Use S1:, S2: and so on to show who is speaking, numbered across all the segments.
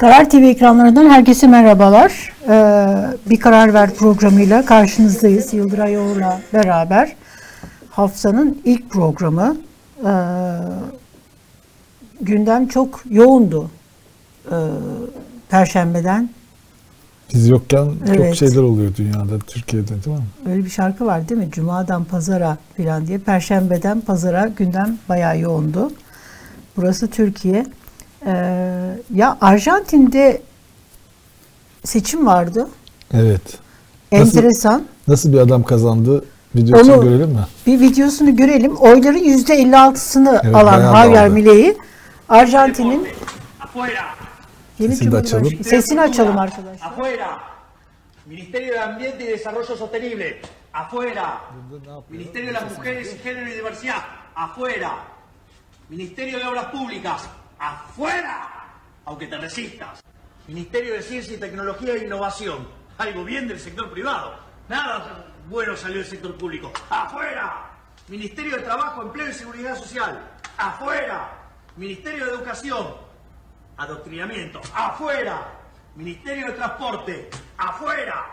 S1: Karar TV ekranlarından herkese merhabalar. Ee, bir Karar Ver programıyla karşınızdayız. Yıldıray Oğur'la beraber. Haftanın ilk programı. Ee, gündem çok yoğundu. Ee, Perşembeden.
S2: Biz yokken
S1: Evet.
S2: çok şeyler oluyor dünyada, Türkiye'de değil mi?
S1: Öyle bir şarkı var değil mi? Cuma'dan pazara falan diye. Perşembeden pazara gündem bayağı yoğundu. Burası Türkiye. Ee, ya Arjantin'de seçim vardı.
S2: Evet. Nasıl-
S1: Enteresan.
S2: Nasıl bir adam kazandı videosunu
S1: Onu-
S2: görelim mi?
S1: Bir videosunu görelim. Oyların %56'sını
S2: Evet,
S1: alan Javier. Milei Arjantin'in yeni
S2: Sesini açalım.
S1: Sesini açalım arkadaşlar.
S3: afuera. Ministerio de Ambiente y Desarrollo Sostenible, afuera. Ministerio de las Mujeres y Género y Diversidad, afuera. Ministerio de Obras Públicas, afuera. Aunque te resistas. Ministerio de Ciencia y Tecnología e Innovación, algo bien del sector privado. Nada bueno salió del sector público, afuera. Ministerio de Trabajo, Empleo y Seguridad Social, afuera. Ministerio de Educación, Adoctrinamiento, afuera. Ministerio de Transporte, afuera.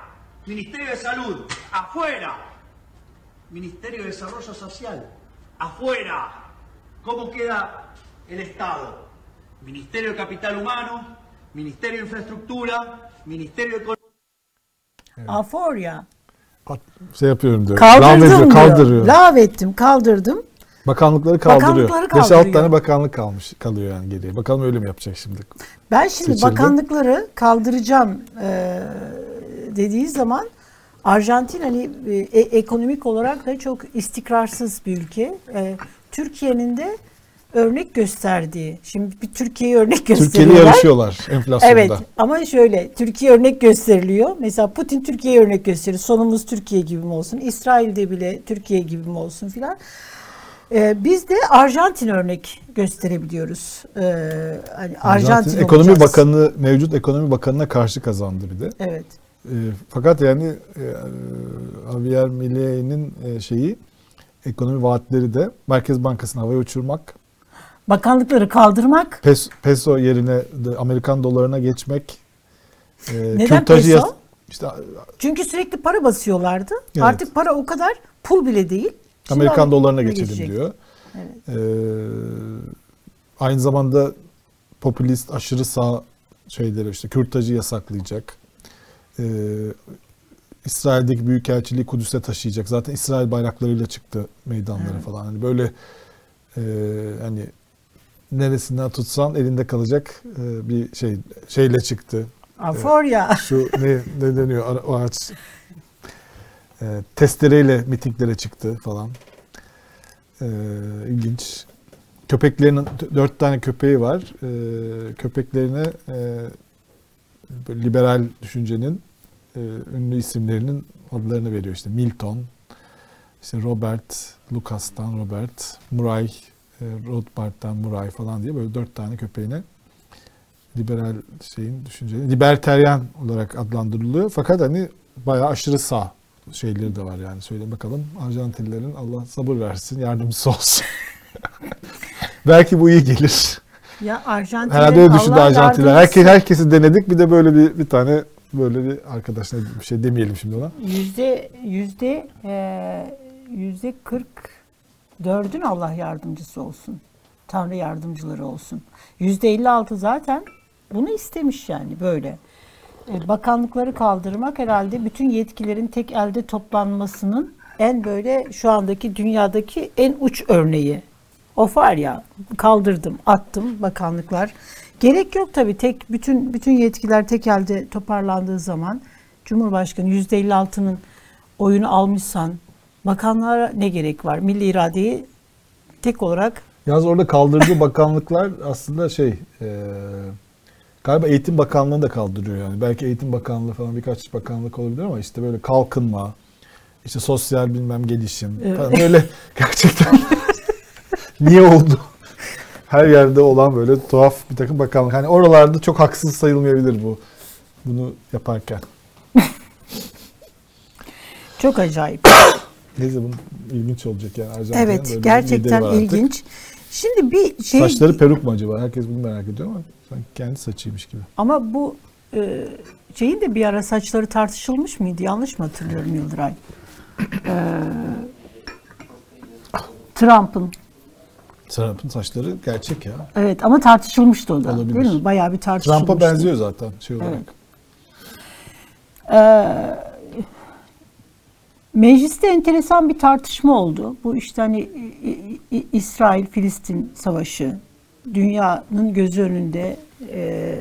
S3: Ministerio de Salud, afuera. Ministerio de Desarrollo Social, afuera. ¿Cómo queda el Estado? Ministerio de Capital Humano, Ministerio de Infraestructura, Ministerio de Economía.
S1: Aforya.
S2: At- Şey yapıyorum diyor.
S1: Kaldırdım
S2: Lağvediyor,
S1: diyor.
S2: kaldırıyor.
S1: Lağvettim, kaldırdım.
S2: Bakanlıkları kaldırıyor.
S1: Bakanlıkları
S2: 5-6
S1: kaldırıyor.
S2: tane bakanlık kalmış kalıyor yani geriye. Bakalım öyle mi yapacak şimdi?
S1: Ben şimdi
S2: Seçildi.
S1: bakanlıkları kaldıracağım e, dediği zaman Arjantin hani e, ekonomik olarak da çok istikrarsız bir ülke. E, Türkiye'nin de örnek gösterdiği. Şimdi bir Türkiye'yi örnek gösteriyorlar.
S2: yarışıyorlar enflasyonda.
S1: Evet ama şöyle Türkiye örnek gösteriliyor. Mesela Putin Türkiye'ye örnek gösteriyor. Sonumuz Türkiye gibi mi olsun? İsrail'de bile Türkiye gibi mi olsun filan. Ee, biz de Arjantin örnek gösterebiliyoruz. Ee, hani Arjantin,
S2: Arjantin ekonomi
S1: olacağız.
S2: bakanı mevcut ekonomi bakanına karşı kazandı bir de.
S1: Evet.
S2: E, fakat yani e, Javier Milei'nin e, şeyi ekonomi vaatleri de Merkez Bankası'nı havaya uçurmak,
S1: Bakanlıkları kaldırmak.
S2: Peso, peso yerine Amerikan dolarına geçmek. E,
S1: Neden
S2: kürtajı
S1: peso?
S2: işte
S1: Çünkü sürekli para basıyorlardı.
S2: Evet.
S1: Artık para o kadar pul bile değil. Şimdi
S2: Amerikan dolarına
S1: Amerika'ya
S2: geçelim
S1: geçecek.
S2: diyor.
S1: Evet.
S2: E, aynı zamanda popülist aşırı sağ şeyleri işte kürtajı yasaklayacak. E, İsrail'deki büyükelçiliği Kudüs'e taşıyacak. Zaten İsrail bayraklarıyla çıktı meydanlara falan. Hani böyle e, hani neresinden tutsan elinde kalacak e, bir şey şeyle çıktı.
S1: Aforya.
S2: Şu ne, ne deniyor o ağaç e, testereyle mitinglere çıktı falan. E, ilginç. Köpeklerinin dört tane köpeği var. E, köpeklerine e, liberal düşüncenin e, ünlü isimlerinin adlarını veriyor. İşte Milton, işte Robert, Lucas'tan Robert, Murray, e, Rothbard'dan Murray falan diye böyle dört tane köpeğine liberal şeyin düşünceleri, liberteryan olarak adlandırılıyor. Fakat hani bayağı aşırı sağ şeyleri de var yani. Söyle bakalım Arjantinlilerin Allah sabır versin, yardımcısı olsun. Belki bu iyi gelir.
S1: Ya Arjantin.
S2: Herhalde öyle düşündü Arjantinliler. Herkes, herkesi denedik. Bir de böyle bir, bir tane böyle bir arkadaşına bir şey demeyelim şimdi ona.
S1: Yüzde yüzde eee, yüzde 44'ün Allah yardımcısı olsun. Tanrı yardımcıları olsun. Yüzde 56 zaten bunu istemiş yani böyle. E, Bakanlıkları kaldırmak herhalde bütün yetkilerin tek elde toplanmasının en böyle şu andaki dünyadaki en uç örneği. O var ya kaldırdım, attım bakanlıklar. Gerek yok tabii tek bütün bütün yetkiler tek elde toparlandığı zaman Cumhurbaşkanı %56'nın oyunu almışsan bakanlara ne gerek var? Milli iradeyi tek olarak
S2: Yalnız orada kaldırdığı bakanlıklar aslında şey e, galiba Eğitim Bakanlığı'nı da kaldırıyor yani. Belki Eğitim Bakanlığı falan birkaç bakanlık olabilir ama işte böyle kalkınma, işte sosyal bilmem gelişim
S1: Evet.
S2: falan böyle gerçekten niye oldu? Her yerde olan böyle tuhaf bir takım bakanlık. Hani oralarda çok haksız sayılmayabilir bu bunu yaparken.
S1: çok acayip.
S2: Neyse bunun ilginç olacak yani. Arjantin'in böyle
S1: Evet gerçekten ilginç. Şimdi bir şey
S2: Saçları peruk mu acaba? Herkes bunu merak ediyor ama sanki kendi saçıymış gibi.
S1: ama bu e, şeyin de bir ara saçları tartışılmış mıydı? Yanlış mı hatırlıyorum Yıldıray? Ee, Trump'ın.
S2: Trump'ın saçları gerçek ya.
S1: Evet ama tartışılmıştı o da.
S2: Olabilir.
S1: Değil mi? Bayağı bir tartışılmıştı.
S2: Trump'a benziyor zaten şey olarak.
S1: Evet. Ee, mecliste enteresan bir tartışma oldu. Bu işte hani İsrail-Filistin savaşı, dünyanın gözü önünde e,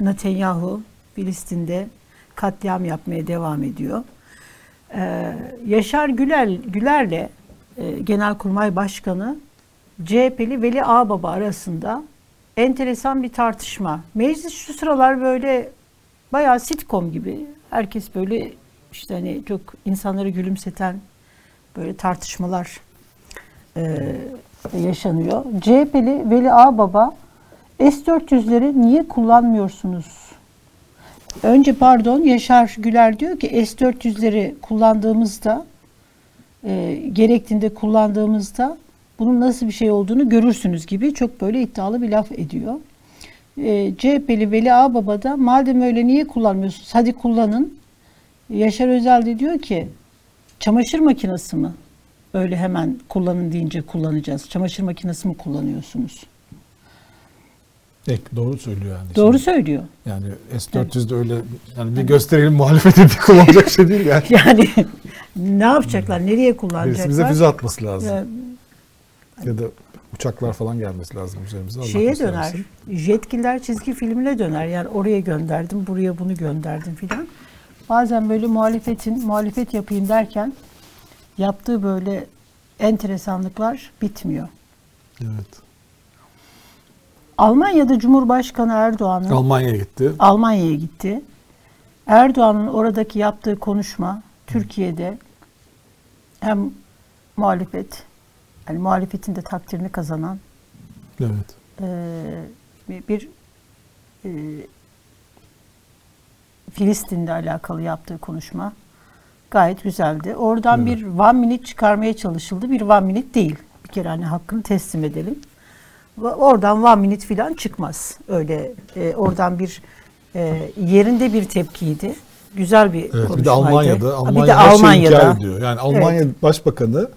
S1: Netanyahu Filistin'de katliam yapmaya devam ediyor. Ee, Yaşar Güler Güler'le e, Genelkurmay Başkanı CHP'li Veli Ağbaba arasında enteresan bir tartışma. Meclis şu sıralar böyle bayağı sitcom gibi. Herkes böyle işte hani çok insanları gülümseten böyle tartışmalar e, yaşanıyor. CHP'li Veli Ağbaba S-400'leri niye kullanmıyorsunuz? Önce pardon Yaşar Güler diyor ki S-400'leri kullandığımızda e, gerektiğinde kullandığımızda bunun nasıl bir şey olduğunu görürsünüz gibi çok böyle iddialı bir laf ediyor. E, CHP'li Veli Ağbaba da madem öyle niye kullanmıyorsunuz hadi kullanın. Yaşar Özel de diyor ki çamaşır makinesi mi? Öyle hemen kullanın deyince kullanacağız. Çamaşır makinesi mi kullanıyorsunuz?
S2: Ek, doğru söylüyor yani.
S1: Doğru söylüyor.
S2: Yani S-400'de öyle yani bir gösterelim muhalefet ettiği kullanacak şey değil yani.
S1: Yani ne yapacaklar? Nereye
S2: Birisi
S1: kullanacaklar?
S2: bize füze atması lazım.
S1: Ee,
S2: Ya da uçaklar falan gelmesi lazım üzerimize. Allah
S1: şeye döner. Yetkililer çizgi filmine döner. Yani oraya gönderdim, buraya bunu gönderdim filan. Bazen böyle muhalefetin muhalefet yapayım derken yaptığı böyle enteresanlıklar bitmiyor.
S2: Evet.
S1: Almanya'da Cumhurbaşkanı Erdoğan'ın
S2: Almanya'ya gitti.
S1: Almanya'ya gitti. Erdoğan'ın oradaki yaptığı konuşma Türkiye'de hem muhalefet, yani muhalefetin de takdirini kazanan
S2: Evet.
S1: eee, bir, eee, Filistin'le alakalı yaptığı konuşma gayet güzeldi. Oradan
S2: Evet.
S1: bir one minute çıkarmaya çalışıldı. Bir one minute değil. Bir kere hani hakkını teslim edelim. Oradan one minute falan çıkmaz. Öyle e, oradan bir e, yerinde bir tepkiydi. Güzel bir
S2: Evet,
S1: konuşmaydı.
S2: bir de Almanya'da, Almanya
S1: bir de
S2: şeyi
S1: Almanya'da.
S2: inkar ediyor. Yani Almanya Başbakanı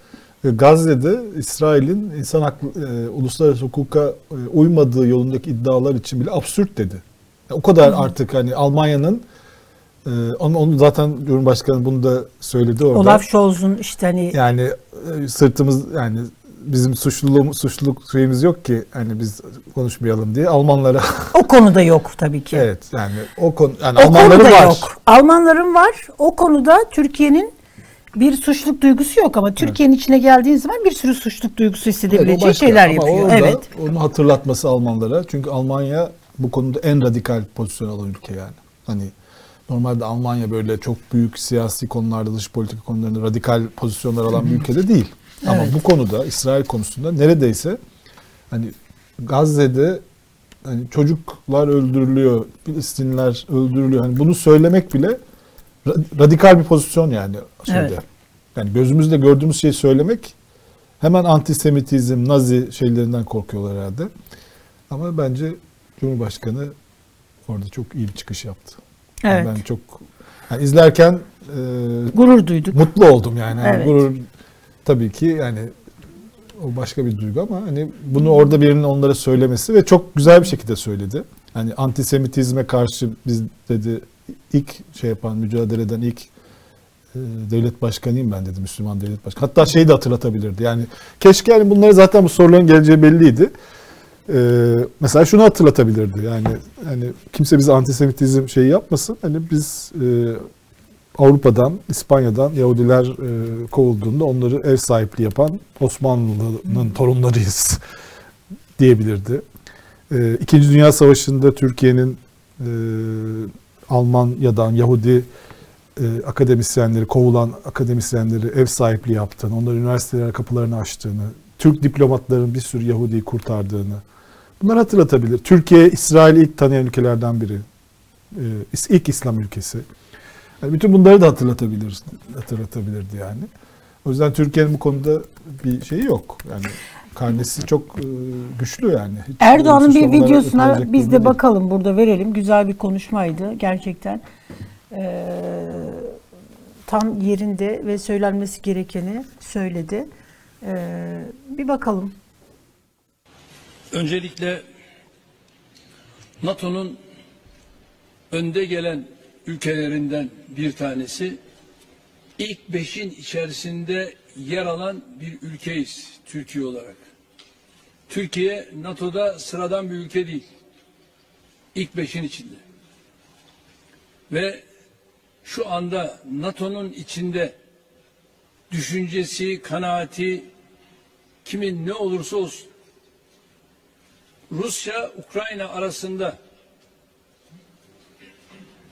S2: e, Gazze'de İsrail'in insan haklı, e, uluslararası hukuka e, uymadığı yolundaki iddialar için bile absürt dedi. Yani o kadar artık hani Almanya'nın e, onu, onu zaten Cumhurbaşkanı bunu da söyledi orada.
S1: Olaf Scholz'un işte hani
S2: Yani e, sırtımız yani bizim suçluluğumuz suçluluk şeyimiz yok ki hani biz konuşmayalım diye Almanlara
S1: o konuda yok tabii ki.
S2: evet yani o konu yani
S1: O
S2: Almanların
S1: konuda
S2: var.
S1: yok. Almanların var. O konuda Türkiye'nin bir suçluk duygusu yok ama Türkiye'nin içine geldiğin zaman bir sürü suçluk duygusu
S2: Evet,
S1: hissedebileceği
S2: başka.
S1: şeyler yapıyor.
S2: orada
S1: Evet.
S2: Onu hatırlatması Almanlara. Çünkü Almanya bu konuda en radikal pozisyon alan ülke yani. Hani normalde Almanya böyle çok büyük siyasi konularda, dış politika konularında radikal pozisyonlar alan bir ülke de değil. Ama
S1: Evet.
S2: bu konuda İsrail konusunda neredeyse hani Gazze'de hani çocuklar öldürülüyor, Filistinliler öldürülüyor. Hani bunu söylemek bile ra- radikal bir pozisyon yani şeyde.
S1: Evet.
S2: Yani gözümüzde gördüğümüz şeyi söylemek hemen antisemitizm, nazi şeylerinden korkuyorlar herhalde. Ama bence Cumhurbaşkanı orada çok iyi bir çıkış yaptı. Yani
S1: Evet.
S2: Ben çok yani izlerken e,
S1: Gurur duyduk.
S2: mutlu oldum yani. Yani
S1: Evet.
S2: Gurur tabii ki yani o başka bir duygu ama hani bunu orada birinin onlara söylemesi ve çok güzel bir şekilde söyledi. Hani antisemitizme karşı biz dedi ilk şey yapan, mücadele eden ilk e, devlet başkanıyım ben dedi Müslüman devlet başkanı. Hatta şeyi de hatırlatabilirdi. Yani keşke yani bunları zaten bu soruların geleceği belliydi. Ee, mesela şunu hatırlatabilirdi. Yani hani kimse bize antisemitizm şeyi yapmasın. Hani biz e, Avrupa'dan, İspanya'dan Yahudiler e, kovulduğunda onları ev sahipliği yapan Osmanlı'nın torunlarıyız diyebilirdi. E, İkinci Dünya Savaşı'nda Türkiye'nin e, Almanya'dan Yahudi e, akademisyenleri, kovulan akademisyenleri ev sahipliği yaptığını, onların üniversitelere kapılarını açtığını, Türk diplomatların bir sürü Yahudi'yi kurtardığını bunlar hatırlatabilir. Türkiye, İsrail'i ilk tanıyan ülkelerden biri. E, ilk İslam ülkesi. Yani bütün bunları da hatırlatabilir, hatırlatabilirdi yani. O yüzden Türkiye'nin bu konuda bir şeyi yok. Yani karnesi çok e, güçlü yani. Hiç
S1: Erdoğan'ın bir videosuna biz de
S2: değil.
S1: bakalım burada verelim. Güzel bir konuşmaydı gerçekten. Ee, tam yerinde ve söylenmesi gerekeni söyledi. Ee, bir bakalım.
S4: Öncelikle NATO'nun önde gelen ülkelerinden bir tanesi ilk beşin içerisinde yer alan bir ülkeyiz Türkiye olarak. Türkiye NATO'da sıradan bir ülke değil. İlk beşin içinde. Ve şu anda NATO'nun içinde düşüncesi, kanaati kimin ne olursa olsun Rusya Ukrayna arasında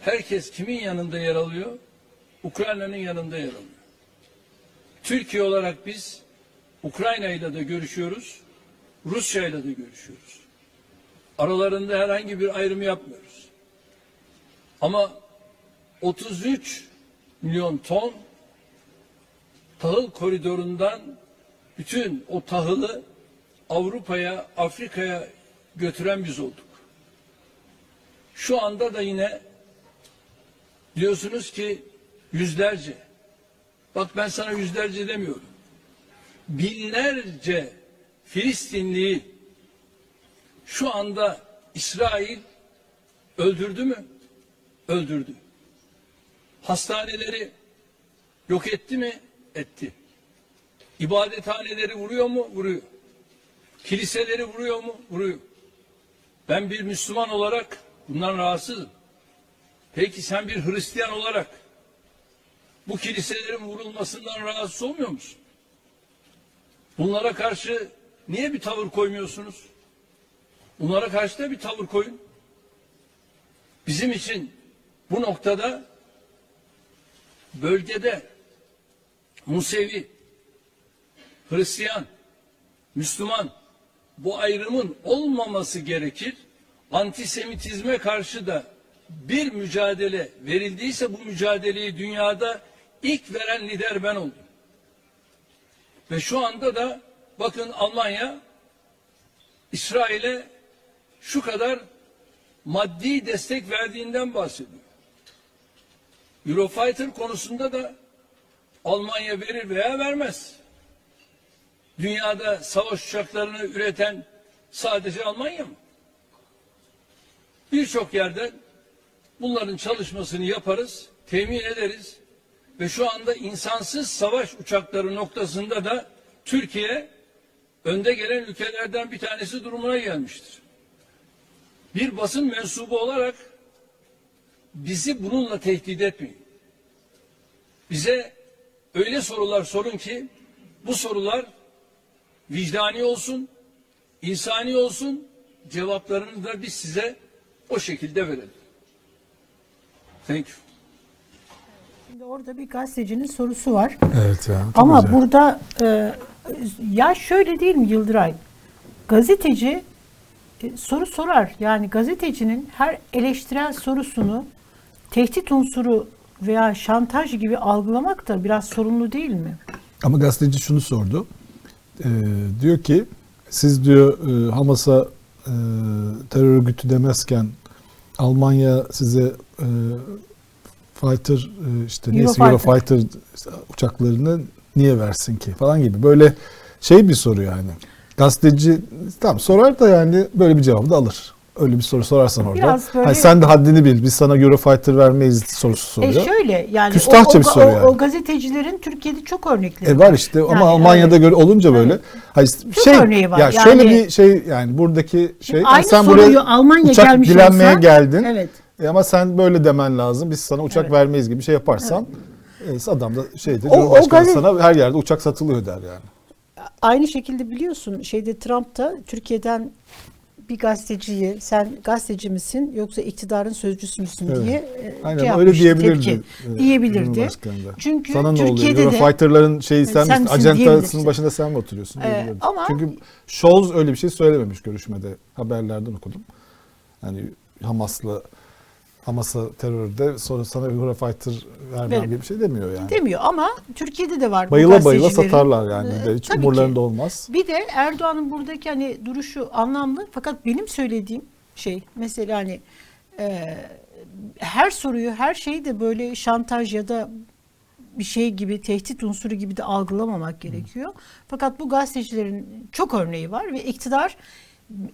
S4: herkes kimin yanında yer alıyor? Ukrayna'nın yanında yer alıyor. Türkiye olarak biz Ukrayna ile de görüşüyoruz, Rusya ile de görüşüyoruz. Aralarında herhangi bir ayrım yapmıyoruz. Ama 33 milyon ton tahıl koridorundan bütün o tahılı Avrupa'ya, Afrika'ya götüren biz olduk. Şu anda da yine diyorsunuz ki yüzlerce. Bak ben sana yüzlerce demiyorum. Binlerce Filistinliyi şu anda İsrail öldürdü mü? Öldürdü. Hastaneleri yok etti mi? Etti. İbadethaneleri vuruyor mu? Vuruyor. Kiliseleri vuruyor mu? Vuruyor. Ben bir Müslüman olarak bundan rahatsızım. Peki sen bir Hristiyan olarak bu kiliselerin vurulmasından rahatsız olmuyor musun? Bunlara karşı niye bir tavır koymuyorsunuz? Bunlara karşı da bir tavır koyun. Bizim için bu noktada bölgede Musevi, Hristiyan, Müslüman bu ayrımın olmaması gerekir. Antisemitizme karşı da bir mücadele verildiyse bu mücadeleyi dünyada ilk veren lider ben oldum. Ve şu anda da bakın Almanya İsrail'e şu kadar maddi destek verdiğinden bahsediyor. Eurofighter konusunda da Almanya verir veya vermez. Dünyada savaş uçaklarını üreten sadece Almanya mı? Birçok yerden bunların çalışmasını yaparız, temin ederiz ve şu anda insansız savaş uçakları noktasında da Türkiye önde gelen ülkelerden bir tanesi durumuna gelmiştir. Bir basın mensubu olarak bizi bununla tehdit etmeyin. Bize öyle sorular sorun ki bu sorular vicdani olsun, insani olsun, cevaplarını da biz size o şekilde verelim. Thank you.
S1: Şimdi orada bir gazetecinin sorusu var.
S2: Evet ya.
S1: Ama
S2: güzel.
S1: burada e, ya şöyle değil mi Yıldıray? Gazeteci e, soru sorar. Yani gazetecinin her eleştirel sorusunu tehdit unsuru veya şantaj gibi algılamak da biraz sorumlu değil mi?
S2: Ama gazeteci şunu sordu. Ee, diyor ki siz diyor e, Hamas'a e, terör örgütü demezken Almanya size e, fighter e, işte neyse
S1: Eurofighter.
S2: Eurofighter uçaklarını niye versin ki falan gibi böyle şey bir soru yani. Gazeteci tam sorar da yani böyle bir cevabı da alır. Öyle bir soru sorarsan orada.
S1: Biraz böyle-
S2: Hani sen de haddini bil. Biz sana Eurofighter vermeyiz sorusu
S1: E
S2: soruyor.
S1: şöyle yani
S2: Küstahça
S1: o,
S2: bir
S1: o,
S2: soru
S1: o-
S2: yani.
S1: o gazetecilerin Türkiye'de çok örnekleri
S2: E var işte ama
S1: Yani
S2: Almanya'da
S1: öyle.
S2: göre olunca böyle. Hayır,
S1: Çok
S2: şey
S1: örneği var.
S2: ya
S1: Yani-
S2: şöyle bir şey yani buradaki şey
S1: aynı
S2: sen
S1: soruyu
S2: buraya
S1: Almanya
S2: uçak
S1: gelmiş
S2: dilenmeye
S1: olsa-
S2: geldin.
S1: Evet.
S2: E ama sen böyle demen lazım. Biz sana uçak
S1: Evet.
S2: vermeyiz gibi bir şey yaparsan e, adam da şeyde
S1: O- o gazet-
S2: sana her yerde uçak satılıyor der yani.
S1: Aynı şekilde biliyorsun şeyde Trump da Türkiye'den bir gazeteciyi sen gazeteci misin yoksa iktidarın sözcüsü müsün
S2: Evet.
S1: diye e,
S2: Aynen
S1: şey
S2: öyle diyebilirdi.
S1: tepki.
S2: e,
S1: diyebilirdi. Çünkü
S2: Sana ne oluyor?
S1: Türkiye'de de
S2: Eurofighter'ların şeyi sen,
S1: sen
S2: misin? Ajantasının başında sen mi oturuyorsun?
S1: Ee, ama-
S2: Çünkü Scholz öyle bir şey söylememiş görüşmede. Haberlerden okudum. Yani Hamas'la Hamas'a terörde sonra sana Eurofighter vermem
S1: Verim.
S2: gibi bir şey demiyor yani.
S1: Demiyor ama Türkiye'de de var bu
S2: Bayıla bayıla satarlar yani.
S1: Ee,
S2: de. Hiç
S1: tabii
S2: umurlarında
S1: ki.
S2: olmaz.
S1: Bir de Erdoğan'ın buradaki hani duruşu anlamlı fakat benim söylediğim şey mesela hani e, her soruyu her şeyi de böyle şantaj ya da bir şey gibi tehdit unsuru gibi de algılamamak gerekiyor. Fakat bu gazetecilerin çok örneği var ve iktidar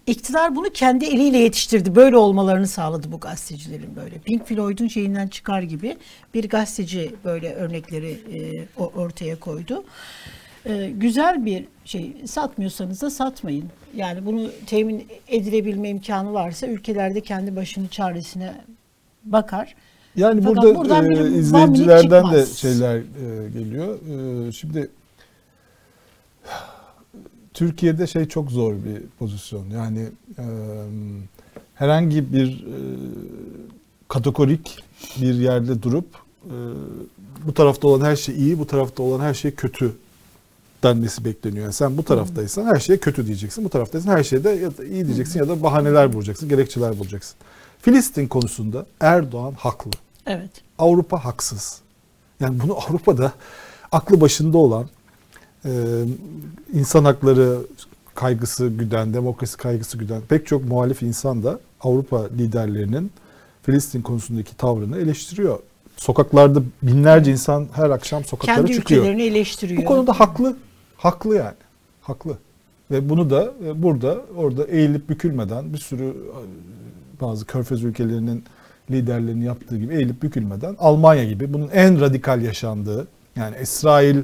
S1: iktidar bunu kendi eliyle yetiştirdi. Böyle olmalarını sağladı bu gazetecilerin böyle. Pink Floyd'un şeyinden çıkar gibi bir gazeteci böyle örnekleri e, ortaya koydu. E, güzel bir şey. Satmıyorsanız da satmayın. Yani bunu temin edilebilme imkanı varsa ülkelerde kendi başının çaresine bakar.
S2: Yani
S1: Fakat
S2: burada e, izleyicilerden de şeyler e, geliyor. E, şimdi Türkiye'de şey çok zor bir pozisyon. Yani e, herhangi bir e, kategorik bir yerde durup e, bu tarafta olan her şey iyi, bu tarafta olan her şey kötü denmesi bekleniyor. Yani sen bu taraftaysan her şeye kötü diyeceksin. Bu taraftaysan her şeyde ya da iyi diyeceksin ya da bahaneler bulacaksın, gerekçeler bulacaksın. Filistin konusunda Erdoğan haklı.
S1: Evet.
S2: Avrupa haksız. Yani bunu Avrupa'da aklı başında olan e, insan hakları kaygısı güden, demokrasi kaygısı güden pek çok muhalif insan da Avrupa liderlerinin Filistin konusundaki tavrını eleştiriyor. Sokaklarda binlerce insan her akşam sokaklara
S1: Kendi
S2: çıkıyor.
S1: ülkelerini eleştiriyor.
S2: Bu konuda haklı. Haklı yani. Haklı. Ve bunu da e, burada orada eğilip bükülmeden bir sürü e, bazı körfez ülkelerinin liderlerinin yaptığı gibi eğilip bükülmeden Almanya gibi bunun en radikal yaşandığı yani İsrail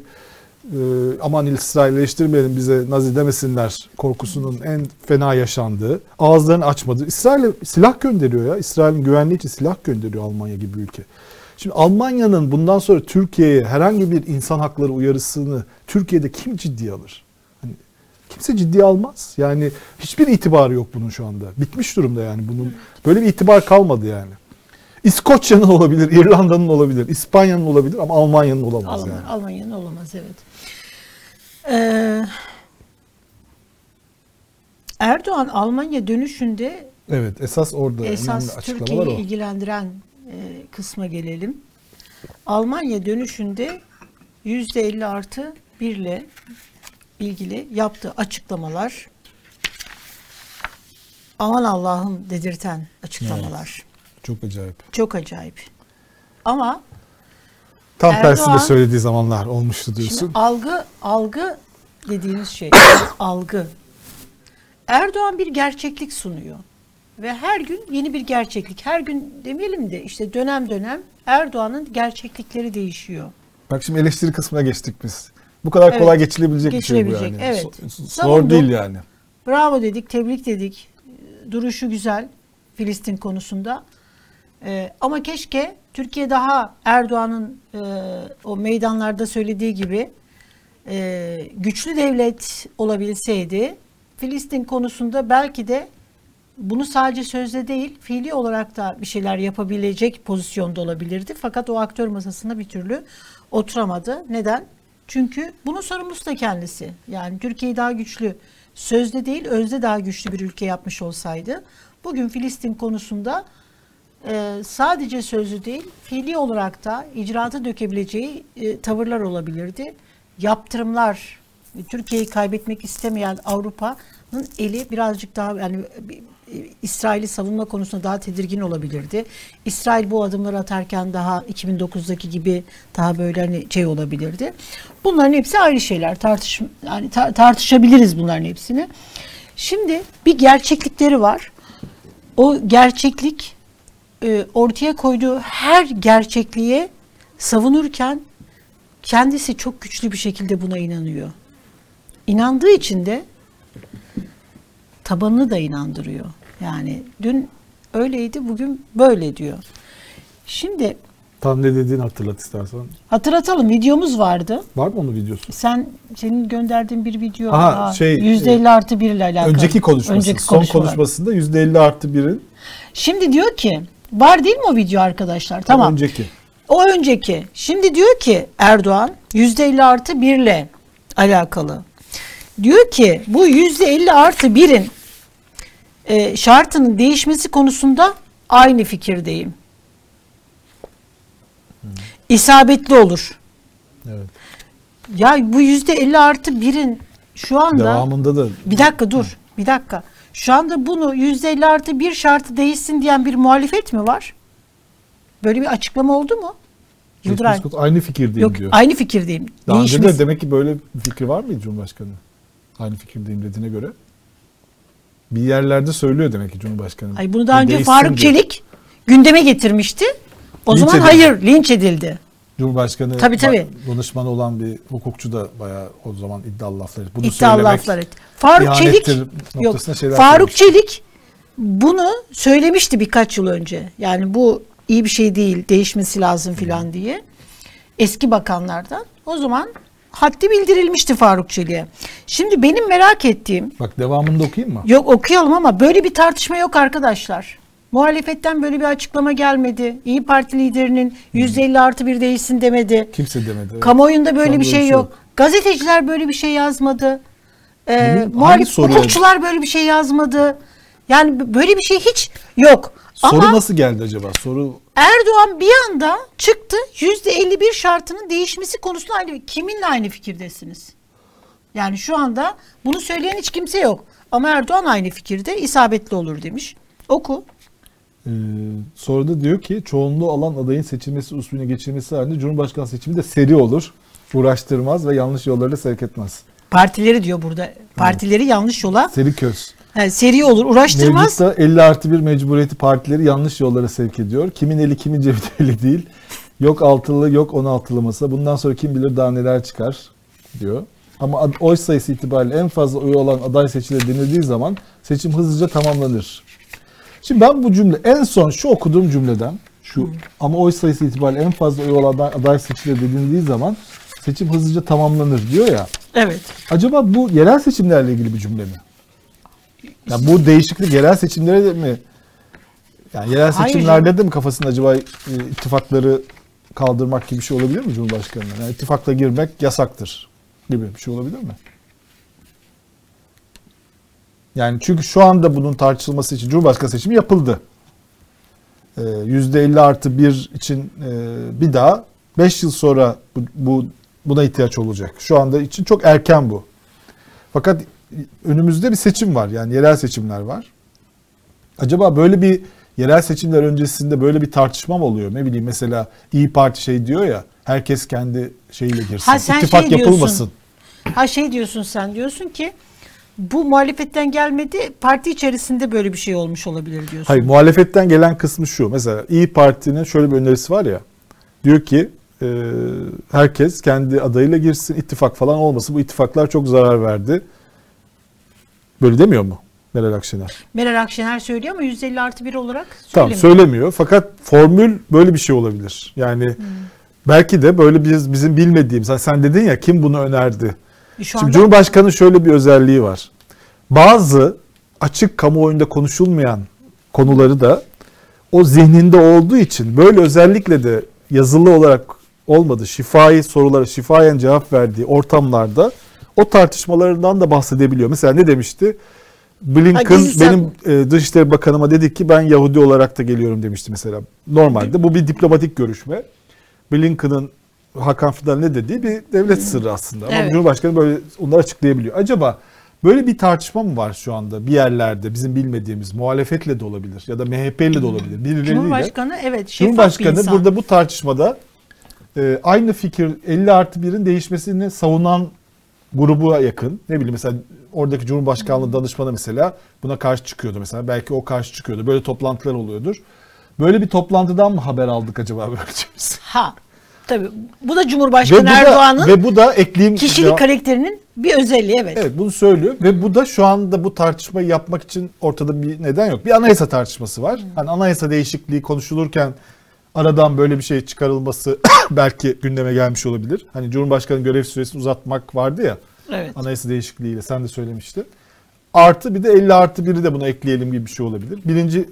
S2: e, aman İsrail eleştirmeyelim bize Nazi demesinler korkusunun en fena yaşandığı ağızlarını açmadı. İsrail silah gönderiyor ya. İsrail'in güvenliği için silah gönderiyor Almanya gibi bir ülke. Şimdi Almanya'nın bundan sonra Türkiye'ye herhangi bir insan hakları uyarısını Türkiye'de kim ciddiye alır? Hani kimse ciddiye almaz. Yani hiçbir itibarı yok bunun şu anda. Bitmiş durumda yani bunun. Böyle bir itibar kalmadı yani. İskoçya'nın olabilir, İrlanda'nın olabilir, İspanya'nın olabilir ama Almanya'nın olamaz
S1: Alman,
S2: yani.
S1: Almanya'nın olamaz evet. Ee, Erdoğan Almanya dönüşünde
S2: Evet, esas orada
S1: esas Türkiye'yi ilgilendiren e, kısma gelelim. Almanya dönüşünde yüzde 50 artı birle ilgili yaptığı açıklamalar aman Allah'ım dedirten açıklamalar.
S2: Çok acayip.
S1: Çok acayip. Ama
S2: Tam
S1: Erdoğan-
S2: tersini söylediği zamanlar olmuştu diyorsun.
S1: Şimdi algı algı dediğiniz şey algı. Erdoğan bir gerçeklik sunuyor. Ve her gün yeni bir gerçeklik. Her gün demeyelim de işte dönem dönem Erdoğan'ın gerçeklikleri değişiyor.
S2: Bak şimdi eleştiri kısmına geçtik biz. Bu kadar kolay
S1: Evet,
S2: geçilebilecek, bir şey bu
S1: geçilebilecek,
S2: yani.
S1: evet.
S2: Zor
S1: Savundum.
S2: değil yani.
S1: Bravo dedik, tebrik dedik. Duruşu güzel Filistin konusunda. Ee, ama keşke Türkiye daha Erdoğan'ın e, o meydanlarda söylediği gibi e, güçlü devlet olabilseydi Filistin konusunda belki de bunu sadece sözde değil fiili olarak da bir şeyler yapabilecek pozisyonda olabilirdi. Fakat o aktör masasına bir türlü oturamadı. Neden? Çünkü bunun sorumlusu da kendisi. Yani Türkiye'yi daha güçlü sözde değil özde daha güçlü bir ülke yapmış olsaydı bugün Filistin konusunda e, sadece sözlü değil fiili olarak da icraata dökebileceği e, tavırlar olabilirdi. Yaptırımlar ve Türkiye'yi kaybetmek istemeyen Avrupa'nın eli birazcık daha yani e, İsrail'i savunma konusunda daha tedirgin olabilirdi. İsrail bu adımları atarken daha 2009'daki gibi daha böyle hani şey olabilirdi. Bunların hepsi ayrı şeyler. Tartış yani ta- tartışabiliriz bunların hepsini. Şimdi bir gerçeklikleri var. O gerçeklik e, ortaya koyduğu her gerçekliğe savunurken kendisi çok güçlü bir şekilde buna inanıyor. İnandığı için de tabanını da inandırıyor. Yani dün öyleydi, bugün böyle diyor. Şimdi
S2: Tam ne dediğini hatırlat istersen.
S1: hatırlatalım videomuz vardı.
S2: Var mı onun videosu?
S1: Sen senin gönderdiğin bir video
S2: Aha,
S1: daha,
S2: şey,
S1: %50 artı 1 ile alakalı.
S2: Önceki konuşması.
S1: Önceki
S2: son
S1: konuşmalar.
S2: konuşmasında %50 artı 1'in
S1: Şimdi diyor ki var değil mi o video arkadaşlar? Tamam.
S2: önceki.
S1: O önceki. Şimdi diyor ki Erdoğan %50 artı 1 ile alakalı. Diyor ki bu %50 artı 1'in e, şartının değişmesi konusunda aynı fikirdeyim. isabetli olur.
S2: Evet.
S1: Ya bu yüzde 50 artı birin şu anda
S2: Devamında da
S1: bir dakika dur bir dakika. Şu anda bunu yüzde 50 artı bir şartı değişsin diyen bir muhalefet mi var? Böyle bir açıklama oldu mu? Yıldıray.
S2: Kurt aynı fikirdeyim
S1: Yok
S2: diyor.
S1: aynı fikirdeyim.
S2: Daha önce de demek ki böyle bir fikri var mıydı Cumhurbaşkanı? Aynı fikirdeyim dediğine göre. Bir yerlerde söylüyor demek ki Cumhurbaşkanı.
S1: Ay bunu daha
S2: Bir
S1: önce
S2: değişsin
S1: Faruk
S2: diye.
S1: Çelik gündeme getirmişti. O
S2: Linç
S1: zaman
S2: edildi.
S1: hayır linç edildi.
S2: Cumhurbaşkanı
S1: Tabii, tabii.
S2: danışmanı olan bir hukukçu da bayağı o zaman iddialı laflar etti. Bunu
S1: İddialı laflar etti. Faruk Çelik yok.
S2: noktasına şeyler
S1: Faruk
S2: söylemiş.
S1: Çelik bunu söylemişti birkaç yıl önce. Yani bu iyi bir şey değil, değişmesi lazım filan diye. Eski bakanlardan. O zaman haddi bildirilmişti Faruk Çelik'e. Şimdi benim merak ettiğim
S2: Bak devamını da okuyayım mı?
S1: Yok okuyalım ama böyle bir tartışma yok arkadaşlar. Muhalefetten böyle bir açıklama gelmedi. İyi Parti liderinin %50 artı bir değilsin demedi.
S2: Kimse demedi. evet.
S1: Kamuoyunda böyle
S2: Şu an
S1: bir şey yok. Gazeteciler böyle bir şey yazmadı. Ee, muhalif hukukçular böyle bir şey yazmadı. Yani böyle bir şey hiç yok.
S2: Soru
S1: Ama
S2: nasıl geldi acaba? Soru
S1: Erdoğan bir anda çıktı %51 şartının değişmesi konusunda aynı kiminle aynı fikirdesiniz? Yani şu anda bunu söyleyen hiç kimse yok. Ama Erdoğan aynı fikirde isabetli olur demiş. Oku.
S2: Ee, soruda diyor ki çoğunluğu alan adayın seçilmesi usulüne geçilmesi halinde Cumhurbaşkanı seçimi de seri olur. Uğraştırmaz ve yanlış yollara sevk etmez.
S1: Partileri diyor burada. Partileri yanlış yola
S2: Seri köz.
S1: yani seri olur uğraştırmaz.
S2: Mevcutta 50 artı bir mecburiyeti partileri yanlış yollara sevk ediyor. Kimin eli kimin cebi belli değil. Yok altılı yok 16'lı masa. Bundan sonra kim bilir daha neler çıkar diyor. Ama oy sayısı itibariyle en fazla oy olan aday seçilir denildiği zaman seçim hızlıca tamamlanır. Şimdi ben bu cümle en son şu okuduğum cümleden şu ama oy sayısı itibariyle en fazla oy olan aday, aday seçilir denildiği zaman seçim hızlıca tamamlanır diyor ya.
S1: Evet.
S2: Acaba bu yerel seçimlerle ilgili bir cümle mi? Ya bu değişiklik yerel seçimlere de mi? Yani yerel
S1: Hayır
S2: seçimlerde de mi kafasında acaba e, ittifakları kaldırmak gibi bir şey olabilir mi Cumhurbaşkanı'na? Yani ittifakla girmek yasaktır gibi bir şey olabilir mi? Yani çünkü şu anda bunun tartışılması için Cumhurbaşkanı seçimi yapıldı. Ee, %50 artı 1 için e, bir daha 5 yıl sonra bu, bu buna ihtiyaç olacak. Şu anda için çok erken bu. Fakat önümüzde bir seçim var. Yani yerel seçimler var. Acaba böyle bir yerel seçimler öncesinde böyle bir tartışma mı oluyor? Ne bileyim mesela İyi Parti şey diyor ya herkes kendi şeyiyle girsin.
S1: Ha, sen
S2: İttifak
S1: şey diyorsun.
S2: yapılmasın.
S1: Ha şey diyorsun sen diyorsun ki bu muhalefetten gelmedi parti içerisinde böyle bir şey olmuş olabilir diyorsun.
S2: Hayır muhalefetten gelen kısmı şu. Mesela İyi Parti'nin şöyle bir önerisi var ya. Diyor ki e, herkes kendi adayıyla girsin. ittifak falan olmasın. Bu ittifaklar çok zarar verdi. Böyle demiyor mu Meral Akşener?
S1: Meral Akşener söylüyor ama 150 artı 1 olarak
S2: Tamam
S1: söylemiyor.
S2: söylemiyor. Fakat formül böyle bir şey olabilir. Yani belki de böyle biz bizim bilmediğimiz. Hani sen dedin ya kim bunu önerdi?
S1: Şu
S2: Şimdi
S1: anda
S2: Cumhurbaşkanı şöyle bir özelliği var. Bazı açık kamuoyunda konuşulmayan konuları da o zihninde olduğu için böyle özellikle de yazılı olarak olmadı. Şifai sorulara şifayen cevap verdiği ortamlarda o tartışmalarından da bahsedebiliyor. Mesela ne demişti? Blinken
S1: Ha,
S2: benim e, Dışişleri Bakanıma dedi ki ben Yahudi olarak da geliyorum demişti mesela. Normalde bu bir diplomatik görüşme. Blinken'ın Hakan Fidan ne dediği bir devlet sırrı aslında. Ama
S1: Evet.
S2: Cumhurbaşkanı böyle onları açıklayabiliyor. Acaba böyle bir tartışma mı var şu anda bir yerlerde bizim bilmediğimiz muhalefetle de olabilir ya da MHP ile de olabilir. Birileriyle.
S1: Cumhurbaşkanı evet şeffaf bir
S2: Cumhurbaşkanı
S1: insan.
S2: burada bu tartışmada e, aynı fikir 50 artı 1'in değişmesini savunan gruba yakın. Ne bileyim mesela oradaki Cumhurbaşkanlığı danışmanı mesela buna karşı çıkıyordu mesela. Belki o karşı çıkıyordu. Böyle toplantılar oluyordur. Böyle bir toplantıdan mı haber aldık acaba böylece biz?
S1: Ha. Tabii bu da
S2: Ve bu
S1: Cumhurbaşkanı
S2: da,
S1: Erdoğan'ın
S2: ve bu da ekleyeyim
S1: kişilik karakterinin bir özelliği evet.
S2: Evet bunu söylüyor ve bu da şu anda bu tartışmayı yapmak için ortada bir neden yok. Bir anayasa tartışması var. Hani anayasa değişikliği konuşulurken aradan böyle bir şey çıkarılması belki gündeme gelmiş olabilir. Hani Cumhurbaşkanı görev süresini uzatmak vardı ya
S1: Evet.
S2: anayasa değişikliğiyle sen de söylemiştin. Artı bir de 50 artı biri de buna ekleyelim gibi bir şey olabilir. Birinci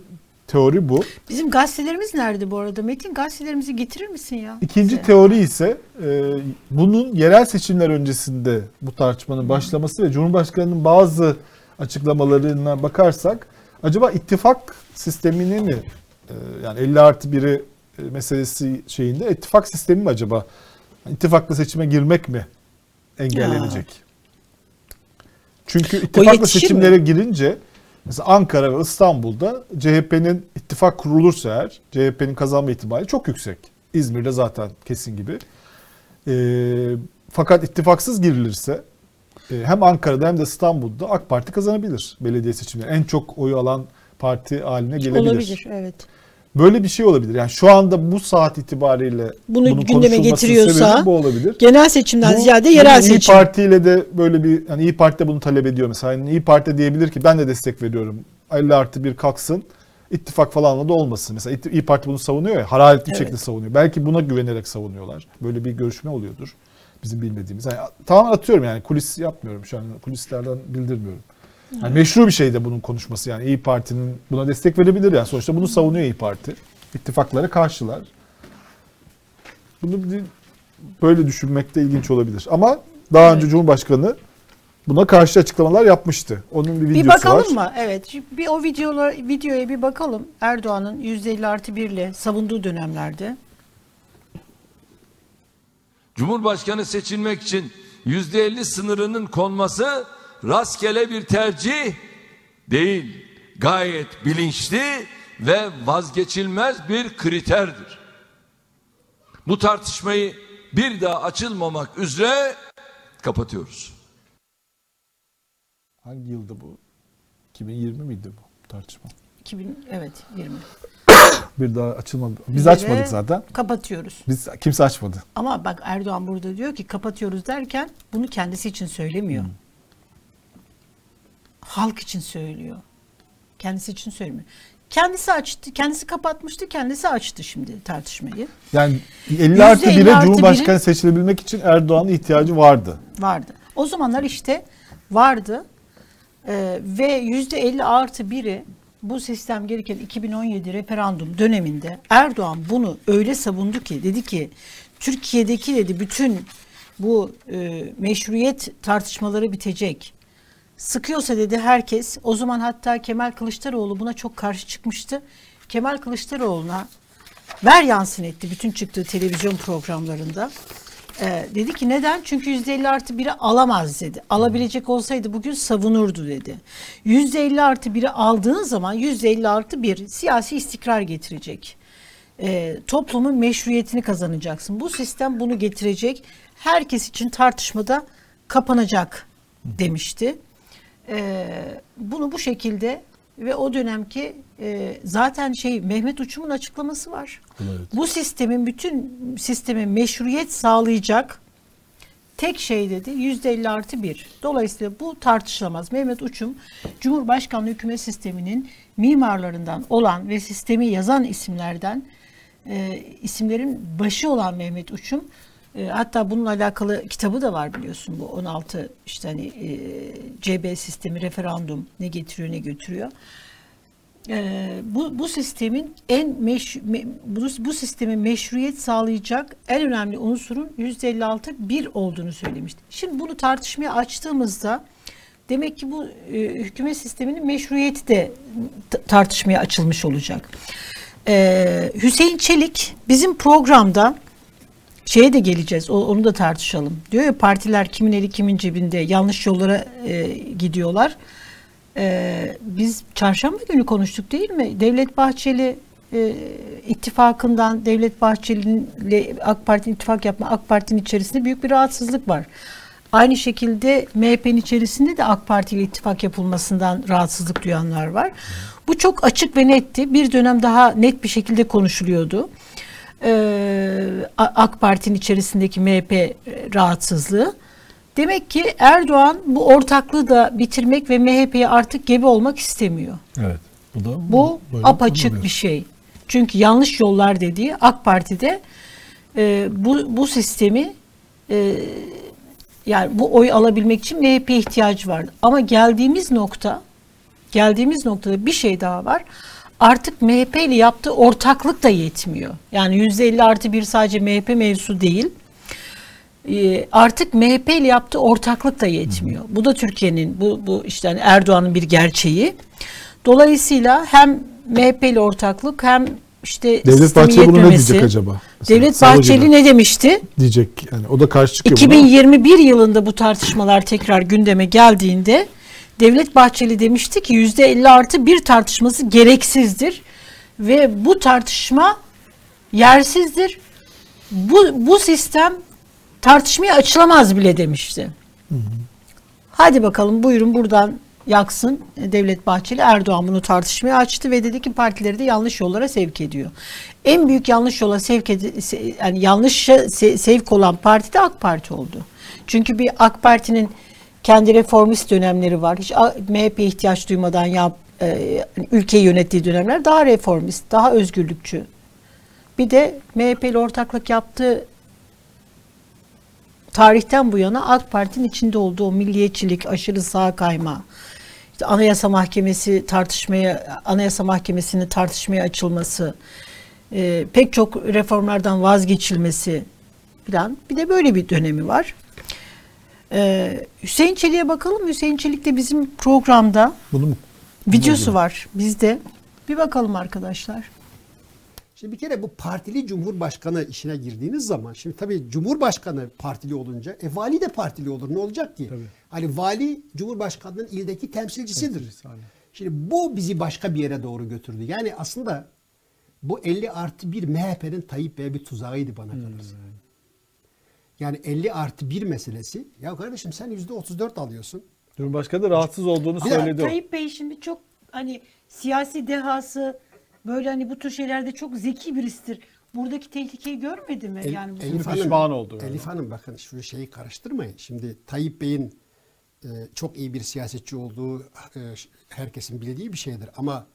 S2: teori bu.
S1: Bizim gazetelerimiz nerede bu arada? Metin gazetelerimizi getirir misin ya?
S2: İkinci
S1: bize?
S2: teori ise e, bunun yerel seçimler öncesinde bu tartışmanın başlaması ve Cumhurbaşkanı'nın bazı açıklamalarına bakarsak acaba ittifak sistemini mi e, yani 50 artı 1'i e, meselesi şeyinde ittifak sistemi mi acaba? İttifakla seçime girmek mi engellenecek? Çünkü ittifakla
S1: yetişir mi?
S2: seçimlere girince mesela Ankara ve İstanbul'da CHP'nin ittifak kurulursa eğer CHP'nin kazanma ihtimali çok yüksek. İzmir'de zaten kesin gibi. Ee, fakat ittifaksız girilirse e, hem Ankara'da hem de İstanbul'da AK Parti kazanabilir belediye seçimleri. En çok oyu alan parti haline gelebilir.
S1: Olabilir evet.
S2: Böyle bir şey olabilir. Yani şu anda bu saat itibariyle
S1: Bunu
S2: bunun
S1: gündeme getiriyorsa
S2: bu olabilir.
S1: Genel seçimden
S2: Bu-
S1: ziyade
S2: bunu
S1: yerel
S2: İyi
S1: seçim.
S2: Parti ile de böyle bir yani İyi Parti de bunu talep ediyor mesela. Yani İyi Parti diyebilir ki ben de destek veriyorum. 50 artı bir kalksın. İttifak falanla da olmasın. Mesela İyi Parti bunu savunuyor ya. Hararetli
S1: Evet.
S2: şekilde savunuyor. Belki buna güvenerek savunuyorlar. Böyle bir görüşme oluyordur. Bizim bilmediğimiz. Yani tamamen atıyorum yani kulis yapmıyorum şu an. Kulislerden bildirmiyorum. Yani meşru bir şey de bunun konuşması yani İyi Parti'nin buna destek verebilir yani sonuçta bunu savunuyor İyi Parti. İttifaklara karşılar. Bunu bir- böyle düşünmek de ilginç olabilir. Ama daha önce Cumhurbaşkanı buna karşı açıklamalar yapmıştı. Onun bir
S1: Bir
S2: videosu
S1: bakalım
S2: var.
S1: mı? Evet. Bir o videolar videoya bir bakalım. Erdoğan'ın %50 artı 1 ile savunduğu dönemlerde.
S5: Cumhurbaşkanı seçilmek için yüzde elli sınırının konması rastgele bir tercih değil. Gayet bilinçli ve vazgeçilmez bir kriterdir. Bu tartışmayı bir daha açılmamak üzere kapatıyoruz.
S2: Hangi yılda bu? 2020 miydi bu tartışma?
S1: 2000 evet 20.
S2: Bir daha açılmadı. Biz
S1: Ve
S2: açmadık zaten.
S1: Kapatıyoruz.
S2: Biz kimse açmadı.
S1: Ama bak Erdoğan burada diyor ki kapatıyoruz derken bunu kendisi için söylemiyor. Halk için söylüyor. Kendisi için söylemiyor. Kendisi açtı, kendisi kapatmıştı, kendisi açtı şimdi tartışmayı.
S2: Yani 50 artı
S1: %50
S2: 1'e
S1: artı
S2: Cumhurbaşkanı
S1: biri-
S2: seçilebilmek için Erdoğan'ın ihtiyacı vardı.
S1: Vardı. O zamanlar işte vardı Ee, ve yüzde 50 artı biri bu sistem gereken 2017 referandum döneminde Erdoğan bunu öyle savundu ki dedi ki Türkiye'deki dedi bütün bu e, meşruiyet tartışmaları bitecek. Sıkıyorsa dedi herkes. O zaman hatta Kemal Kılıçdaroğlu buna çok karşı çıkmıştı. Kemal Kılıçdaroğlu'na ver yansın etti bütün çıktığı televizyon programlarında. Ee, dedi ki neden? Çünkü %50 artı 1'i alamaz dedi. Alabilecek olsaydı bugün savunurdu dedi. %50 artı 1'i aldığın zaman %50 artı 1 siyasi istikrar getirecek. Ee, toplumun meşruiyetini kazanacaksın. Bu sistem bunu getirecek. Herkes için tartışmada kapanacak demişti. Ee, bunu bu şekilde ve o dönemki e, zaten şey Mehmet Uçum'un açıklaması var. Bu sistemin bütün sisteme meşruiyet sağlayacak tek şey dedi yüzde elli artı bir. Dolayısıyla bu tartışılamaz. Mehmet Uçum Cumhurbaşkanlığı hükümet sisteminin mimarlarından olan ve sistemi yazan isimlerden e, isimlerin başı olan Mehmet Uçum e, hatta bununla alakalı kitabı da var biliyorsun bu 16 işte hani e, CB sistemi referandum ne getiriyor ne götürüyor. Ee, bu, bu sistemin en meş, me- bu, bu sisteme meşruiyet sağlayacak en önemli unsurun %56 bir olduğunu söylemişti. Şimdi bunu tartışmaya açtığımızda demek ki bu e, hükümet sisteminin meşruiyeti de tartışmaya açılmış olacak. Ee, Hüseyin Çelik bizim programda şeye de geleceğiz. Onu da tartışalım. Diyor ya partiler kimin eli kimin cebinde yanlış yollara e, gidiyorlar. E, biz çarşamba günü konuştuk değil mi? Devlet Bahçeli e, ittifakından Devlet Bahçeli'yle AK Parti'nin ittifak yapma AK Parti'nin içerisinde büyük bir rahatsızlık var. Aynı şekilde MHP'nin içerisinde de AK Parti ile ittifak yapılmasından rahatsızlık duyanlar var. Bu çok açık ve netti. Bir dönem daha net bir şekilde konuşuluyordu. A- AK Parti'nin içerisindeki MHP rahatsızlığı. Demek ki Erdoğan bu ortaklığı da bitirmek ve MHP'ye artık gebe olmak istemiyor.
S2: Evet. Bu da
S1: Bu apaçık bir şey. Çünkü yanlış yollar dediği AK Parti'de e, bu, bu sistemi e, yani bu oy alabilmek için MHP'ye ihtiyacı vardı. Ama geldiğimiz nokta geldiğimiz noktada bir şey daha var. Artık MHP ile yaptığı ortaklık da yetmiyor. Yani %50 artı bir sadece MHP mevzu değil. Ee, artık MHP ile yaptığı ortaklık da yetmiyor. Bu da Türkiye'nin bu bu işte hani Erdoğan'ın bir gerçeği. Dolayısıyla hem MHP ile ortaklık hem işte
S2: Devlet Bahçeli bunu ne diyecek acaba? Mesela
S1: Devlet Bahçeli ne demişti?
S2: diyecek yani o da karşı çıkıyor buna.
S1: 2021 yılında bu tartışmalar tekrar gündeme geldiğinde Devlet Bahçeli demişti ki %50 artı bir tartışması gereksizdir ve bu tartışma yersizdir. Bu, bu sistem tartışmaya açılamaz bile demişti. Hadi bakalım buyurun buradan yaksın Devlet Bahçeli. Erdoğan bunu tartışmaya açtı ve dedi ki partileri de yanlış yollara sevk ediyor. En büyük yanlış yola sevk ed- yani yanlışa se- sevk olan parti de AK Parti oldu. Çünkü bir AK Parti'nin kendi reformist dönemleri var. Hiç MHP'ye ihtiyaç duymadan yap, e, ülkeyi yönettiği dönemler daha reformist, daha özgürlükçü. Bir de MHP ile ortaklık yaptığı tarihten bu yana AK Parti'nin içinde olduğu milliyetçilik, aşırı sağ kayma, işte Anayasa Mahkemesi tartışmaya, Anayasa Mahkemesi'nin tartışmaya açılması, e, pek çok reformlardan vazgeçilmesi falan. Bir de böyle bir dönemi var. E, Hüseyin Çelik'e bakalım. Hüseyin Çelik de bizim programda
S2: Bunu mu?
S1: videosu var bizde. Bir bakalım arkadaşlar.
S6: Şimdi bir kere bu partili cumhurbaşkanı işine girdiğiniz zaman şimdi tabii cumhurbaşkanı partili olunca e vali de partili olur ne olacak ki? Hani vali cumhurbaşkanının ildeki temsilcisidir. Şimdi bu bizi başka bir yere doğru götürdü. Yani aslında bu 50 artı 1 MHP'nin Tayyip Bey'e bir tuzağıydı bana kalırsa. Yani 50 artı 1 meselesi. Ya kardeşim sen %34 alıyorsun.
S2: Cumhurbaşkanı da rahatsız olduğunu
S6: Ama
S2: söyledi.
S1: Tayyip Bey şimdi çok hani siyasi dehası böyle hani bu tür şeylerde çok zeki birisidir. Buradaki tehlikeyi görmedi mi?
S6: El-
S1: yani bu
S6: Elif
S2: pişman
S6: Hanım,
S2: oldu galiba.
S6: Elif Hanım bakın şu şeyi karıştırmayın. Şimdi Tayyip Bey'in e, çok iyi bir siyasetçi olduğu e, herkesin bildiği bir şeydir. Ama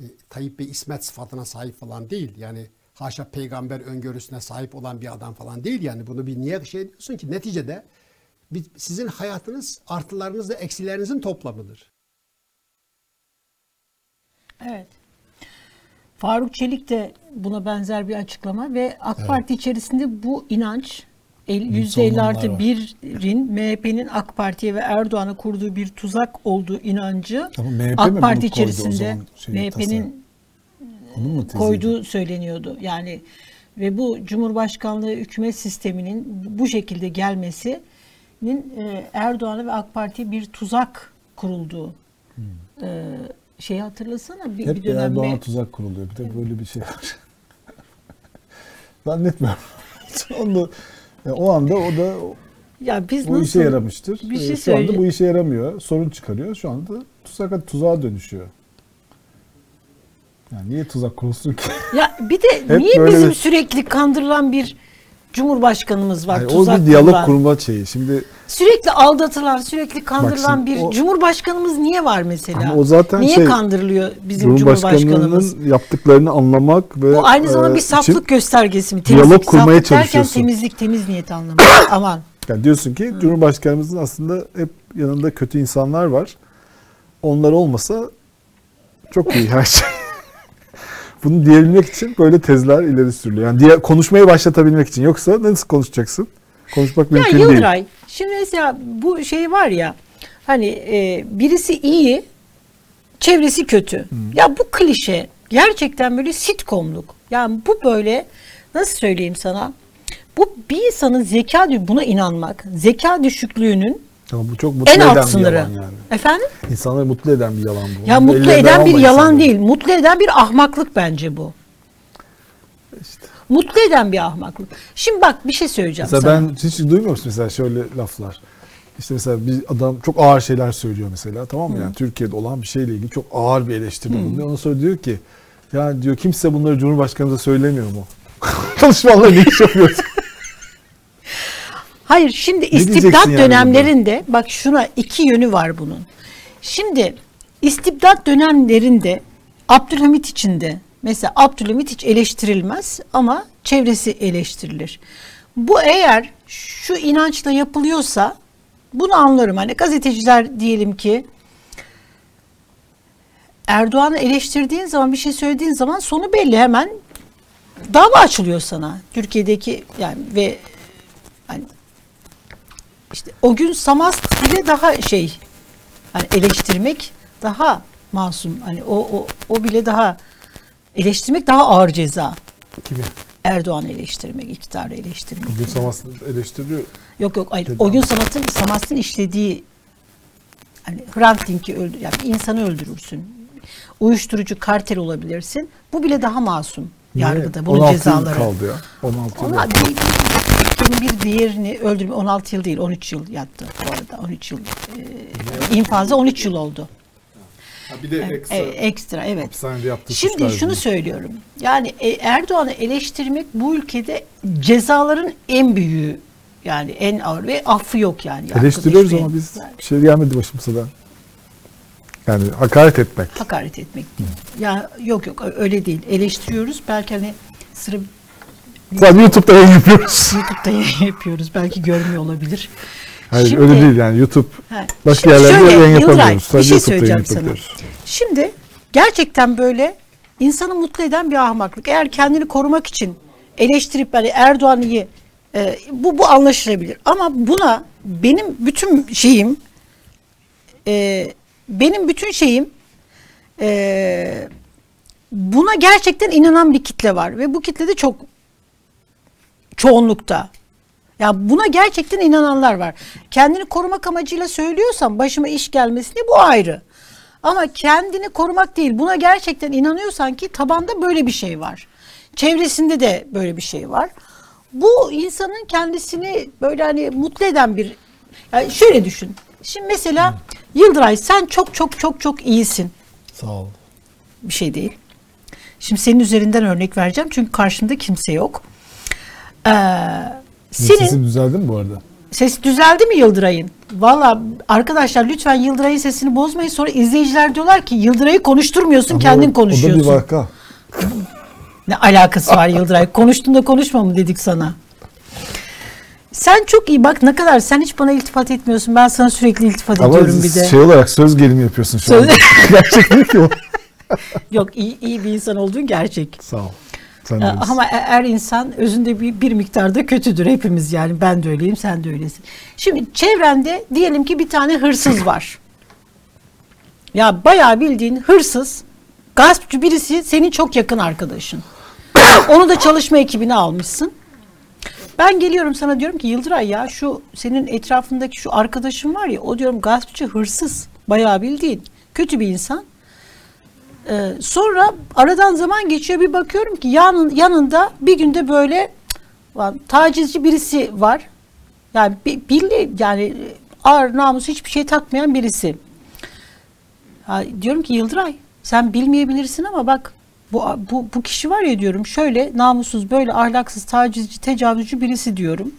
S6: e, Tayyip Bey ismet sıfatına sahip falan değil. Yani haşa peygamber öngörüsüne sahip olan bir adam falan değil. Yani bunu bir niye şey diyorsun ki neticede sizin hayatınız artılarınızla eksilerinizin toplamıdır.
S1: Evet. Faruk Çelik de buna benzer bir açıklama ve AK Parti içerisinde bu inanç el- %50 artı
S2: sorunlar var.
S1: birin MHP'nin AK Parti'ye ve Erdoğan'a kurduğu bir tuzak olduğu inancı
S2: Ama MHP mi
S1: AK Parti içerisinde MHP'nin
S2: Onun mu teziydi?
S1: koyduğu söyleniyordu. Yani ve bu Cumhurbaşkanlığı hükümet sisteminin bu şekilde gelmesinin e, Erdoğan'a ve AK Parti'ye bir tuzak kurulduğu e, şeyi hatırlasana bir,
S2: Hep
S1: bir dönem
S2: Erdoğan'a tuzak kuruluyor. Bir de böyle bir şey var. Zannetmiyorum. Onu, yani o anda o da
S1: ya biz
S2: bu
S1: nasıl
S2: işe yaramıştır.
S1: bir
S2: Ee,
S1: şey
S2: Şu anda bu işe yaramıyor. Sorun çıkarıyor. Şu anda tuzak tuzağa dönüşüyor. Yani niye tuzak kurulsun ki?
S1: Ya bir de niye
S2: böyle
S1: bizim
S2: bir-
S1: sürekli kandırılan bir cumhurbaşkanımız var
S2: Yani o
S1: tuzak
S2: bir diyalog
S1: kurulan?
S2: kurma şeyi. Şimdi
S1: Sürekli aldatılan, sürekli kandırılan
S2: şimdi
S1: bir
S2: o-
S1: cumhurbaşkanımız niye var mesela?
S2: Ama o zaten
S1: niye
S2: şey,
S1: kandırılıyor bizim cumhurbaşkanımız?
S2: Cumhurbaşkanının yaptıklarını anlamak ve
S1: Bu aynı zamanda
S2: e,
S1: bir
S2: için-
S1: saflık göstergesi mi?
S2: diyalog
S1: Temizlik,
S2: kurmaya
S1: saflık derken
S2: çalışıyorsun.
S1: temizlik, temiz niyet anlamında. Aman.
S2: Yani diyorsun ki Cumhurbaşkanımızın aslında hep yanında kötü insanlar var. Onlar olmasa çok iyi her şey. Bunu diyebilmek için böyle tezler ileri sürülüyor. Yani diye, konuşmayı başlatabilmek için. Yoksa nasıl konuşacaksın? Konuşmak
S1: Ya
S2: mümkün değil.
S1: Yıldıray, şimdi mesela bu şey var ya, hani e, birisi iyi, çevresi kötü. Ya bu klişe gerçekten böyle sitcomluk. Yani bu böyle nasıl söyleyeyim sana? Bu bir insanın zeka buna inanmak, zeka düşüklüğünün
S2: Ama bu çok mutlu
S1: en
S2: eden
S1: alt
S2: bir
S1: sınırı.
S2: yalan yani.
S1: Efendim?
S2: İnsanları mutlu eden bir yalan bu.
S1: Ya
S2: Onu
S1: mutlu eden bir yalan
S2: insanları.
S1: değil. Mutlu eden bir ahmaklık bence bu.
S2: İşte.
S1: Mutlu eden bir ahmaklık. Şimdi bak bir şey söyleyeceğim
S2: Mesela
S1: sana.
S2: ben hiç duymuyor musun mesela şöyle laflar? İşte mesela bir adam çok ağır şeyler söylüyor mesela tamam mı? Yani Türkiye'de olan bir şeyle ilgili çok ağır bir eleştiri bulunuyor. Ondan sonra diyor ki ya diyor kimse bunları Cumhurbaşkanımıza söylemiyor mu? Ne iş yapıyorsun?
S1: Hayır şimdi istibdat
S2: yani
S1: dönemlerinde bak şuna iki yönü var bunun. Şimdi istibdat dönemlerinde Abdülhamit için de mesela Abdülhamit hiç eleştirilmez ama çevresi eleştirilir. Bu eğer şu inançla yapılıyorsa bunu anlarım. Hani gazeteciler diyelim ki Erdoğan'ı eleştirdiğin zaman bir şey söylediğin zaman sonu belli hemen dava açılıyor sana. Türkiye'deki yani ve hani işte o gün Samast bile daha şey hani eleştirmek daha masum. Hani o o o bile daha Eleştirmek daha ağır ceza.
S2: Kimi?
S1: Erdoğan'ı eleştirmek, iktidarı eleştirmek.
S2: Bugün Samas'ı eleştiriyor.
S1: Yok yok hayır. O gün sanatın Samas'ın işlediği hani Hrant Dink'i öldür, yani insanı öldürürsün. Uyuşturucu kartel olabilirsin. Bu bile daha masum yargıda. Bunun
S2: 16 yıl
S1: cezaları.
S2: kaldı ya. 16 yıl.
S1: Bir, ülkenin bir diğerini öldürme 16 yıl değil 13 yıl yattı bu arada 13 yıl e, infazı 13 yıl oldu.
S2: Ha, bir de ekstra
S1: E, ekstra evet. Şimdi şunu söylüyorum. Yani e, Erdoğan'ı eleştirmek bu ülkede cezaların en büyüğü yani en ağır ve affı yok yani.
S2: Eleştiriyoruz ama biz
S1: yani
S2: bir şey gelmedi başımıza da. Yani hakaret etmek.
S1: hakaret etmek değil. Ya yok yok öyle değil. Eleştiriyoruz. Belki hani sıra
S2: Sadece YouTube'da yayın yapıyoruz.
S1: YouTube'da yayın yapıyoruz. Belki görmüyor olabilir.
S2: Hayır
S1: Şimdi-
S2: öyle değil yani YouTube
S1: Ha,
S2: başka
S1: şimdi
S2: yerlerde
S1: şöyle,
S2: yayın
S1: Yıldıray,
S2: yapamıyoruz.
S1: bir
S2: Sadece
S1: şey
S2: YouTube'da yayın
S1: söyleyeceğim sana.
S2: yapıyoruz.
S1: Şimdi gerçekten böyle insanı mutlu eden bir ahmaklık. Eğer kendini korumak için eleştirip hani Erdoğan iyi e, bu bu anlaşılabilir. Ama buna benim bütün şeyim e, benim bütün şeyim e, buna gerçekten inanan bir kitle var ve bu kitle de çok çoğunlukta. Ya buna gerçekten inananlar var. Kendini korumak amacıyla söylüyorsan başıma iş gelmesini bu ayrı. Ama kendini korumak değil buna gerçekten inanıyorsan ki tabanda böyle bir şey var. Çevresinde de böyle bir şey var. Bu insanın kendisini böyle hani mutlu eden bir yani şöyle düşün. Şimdi mesela Yıldıray sen çok çok çok çok iyisin.
S2: Sağ ol.
S1: Bir şey değil. Şimdi senin üzerinden örnek vereceğim çünkü karşında kimse yok. Ee, senin
S2: Sesin düzeldi mi bu arada?
S1: Ses düzeldi mi Yıldıray'ın? Valla arkadaşlar lütfen Yıldıray'ın sesini bozmayın. Sonra izleyiciler diyorlar ki Yıldıray'ı konuşturmuyorsun kendin
S2: O- O da
S1: konuşuyorsun.
S2: bir vaka.
S1: Ne alakası var Yıldıray? Konuştun da konuşma mı dedik sana? Sen çok iyi bak ne kadar sen hiç bana iltifat etmiyorsun. Ben sana sürekli iltifat
S2: Ama
S1: ediyorum bir de.
S2: şey olarak söz gelimi yapıyorsun şu
S1: Söz-
S2: anda. Gerçek değil ki o.
S1: Yok iyi, iyi bir insan olduğun gerçek.
S2: Sağ ol. Öylesin.
S1: Ama her insan özünde bir, bir miktarda kötüdür hepimiz yani. Ben de öyleyim, sen de öylesin. Şimdi çevrende diyelim ki bir tane hırsız var. Ya bayağı bildiğin hırsız, gaspçı birisi senin çok yakın arkadaşın. Onu da çalışma ekibine almışsın. Ben geliyorum sana diyorum ki Yıldıray ya şu senin etrafındaki şu arkadaşın var ya o diyorum gaspçı hırsız. Bayağı bildiğin kötü bir insan. Ee, sonra aradan zaman geçiyor bir bakıyorum ki yanın, yanında bir günde böyle tacizci birisi var. Yani bildi yani ağır namus hiçbir şey takmayan birisi. Ha, diyorum ki Yıldıray sen bilmeyebilirsin ama bak bu, bu, bu kişi var ya diyorum şöyle namussuz böyle ahlaksız tacizci tecavüzcü birisi diyorum.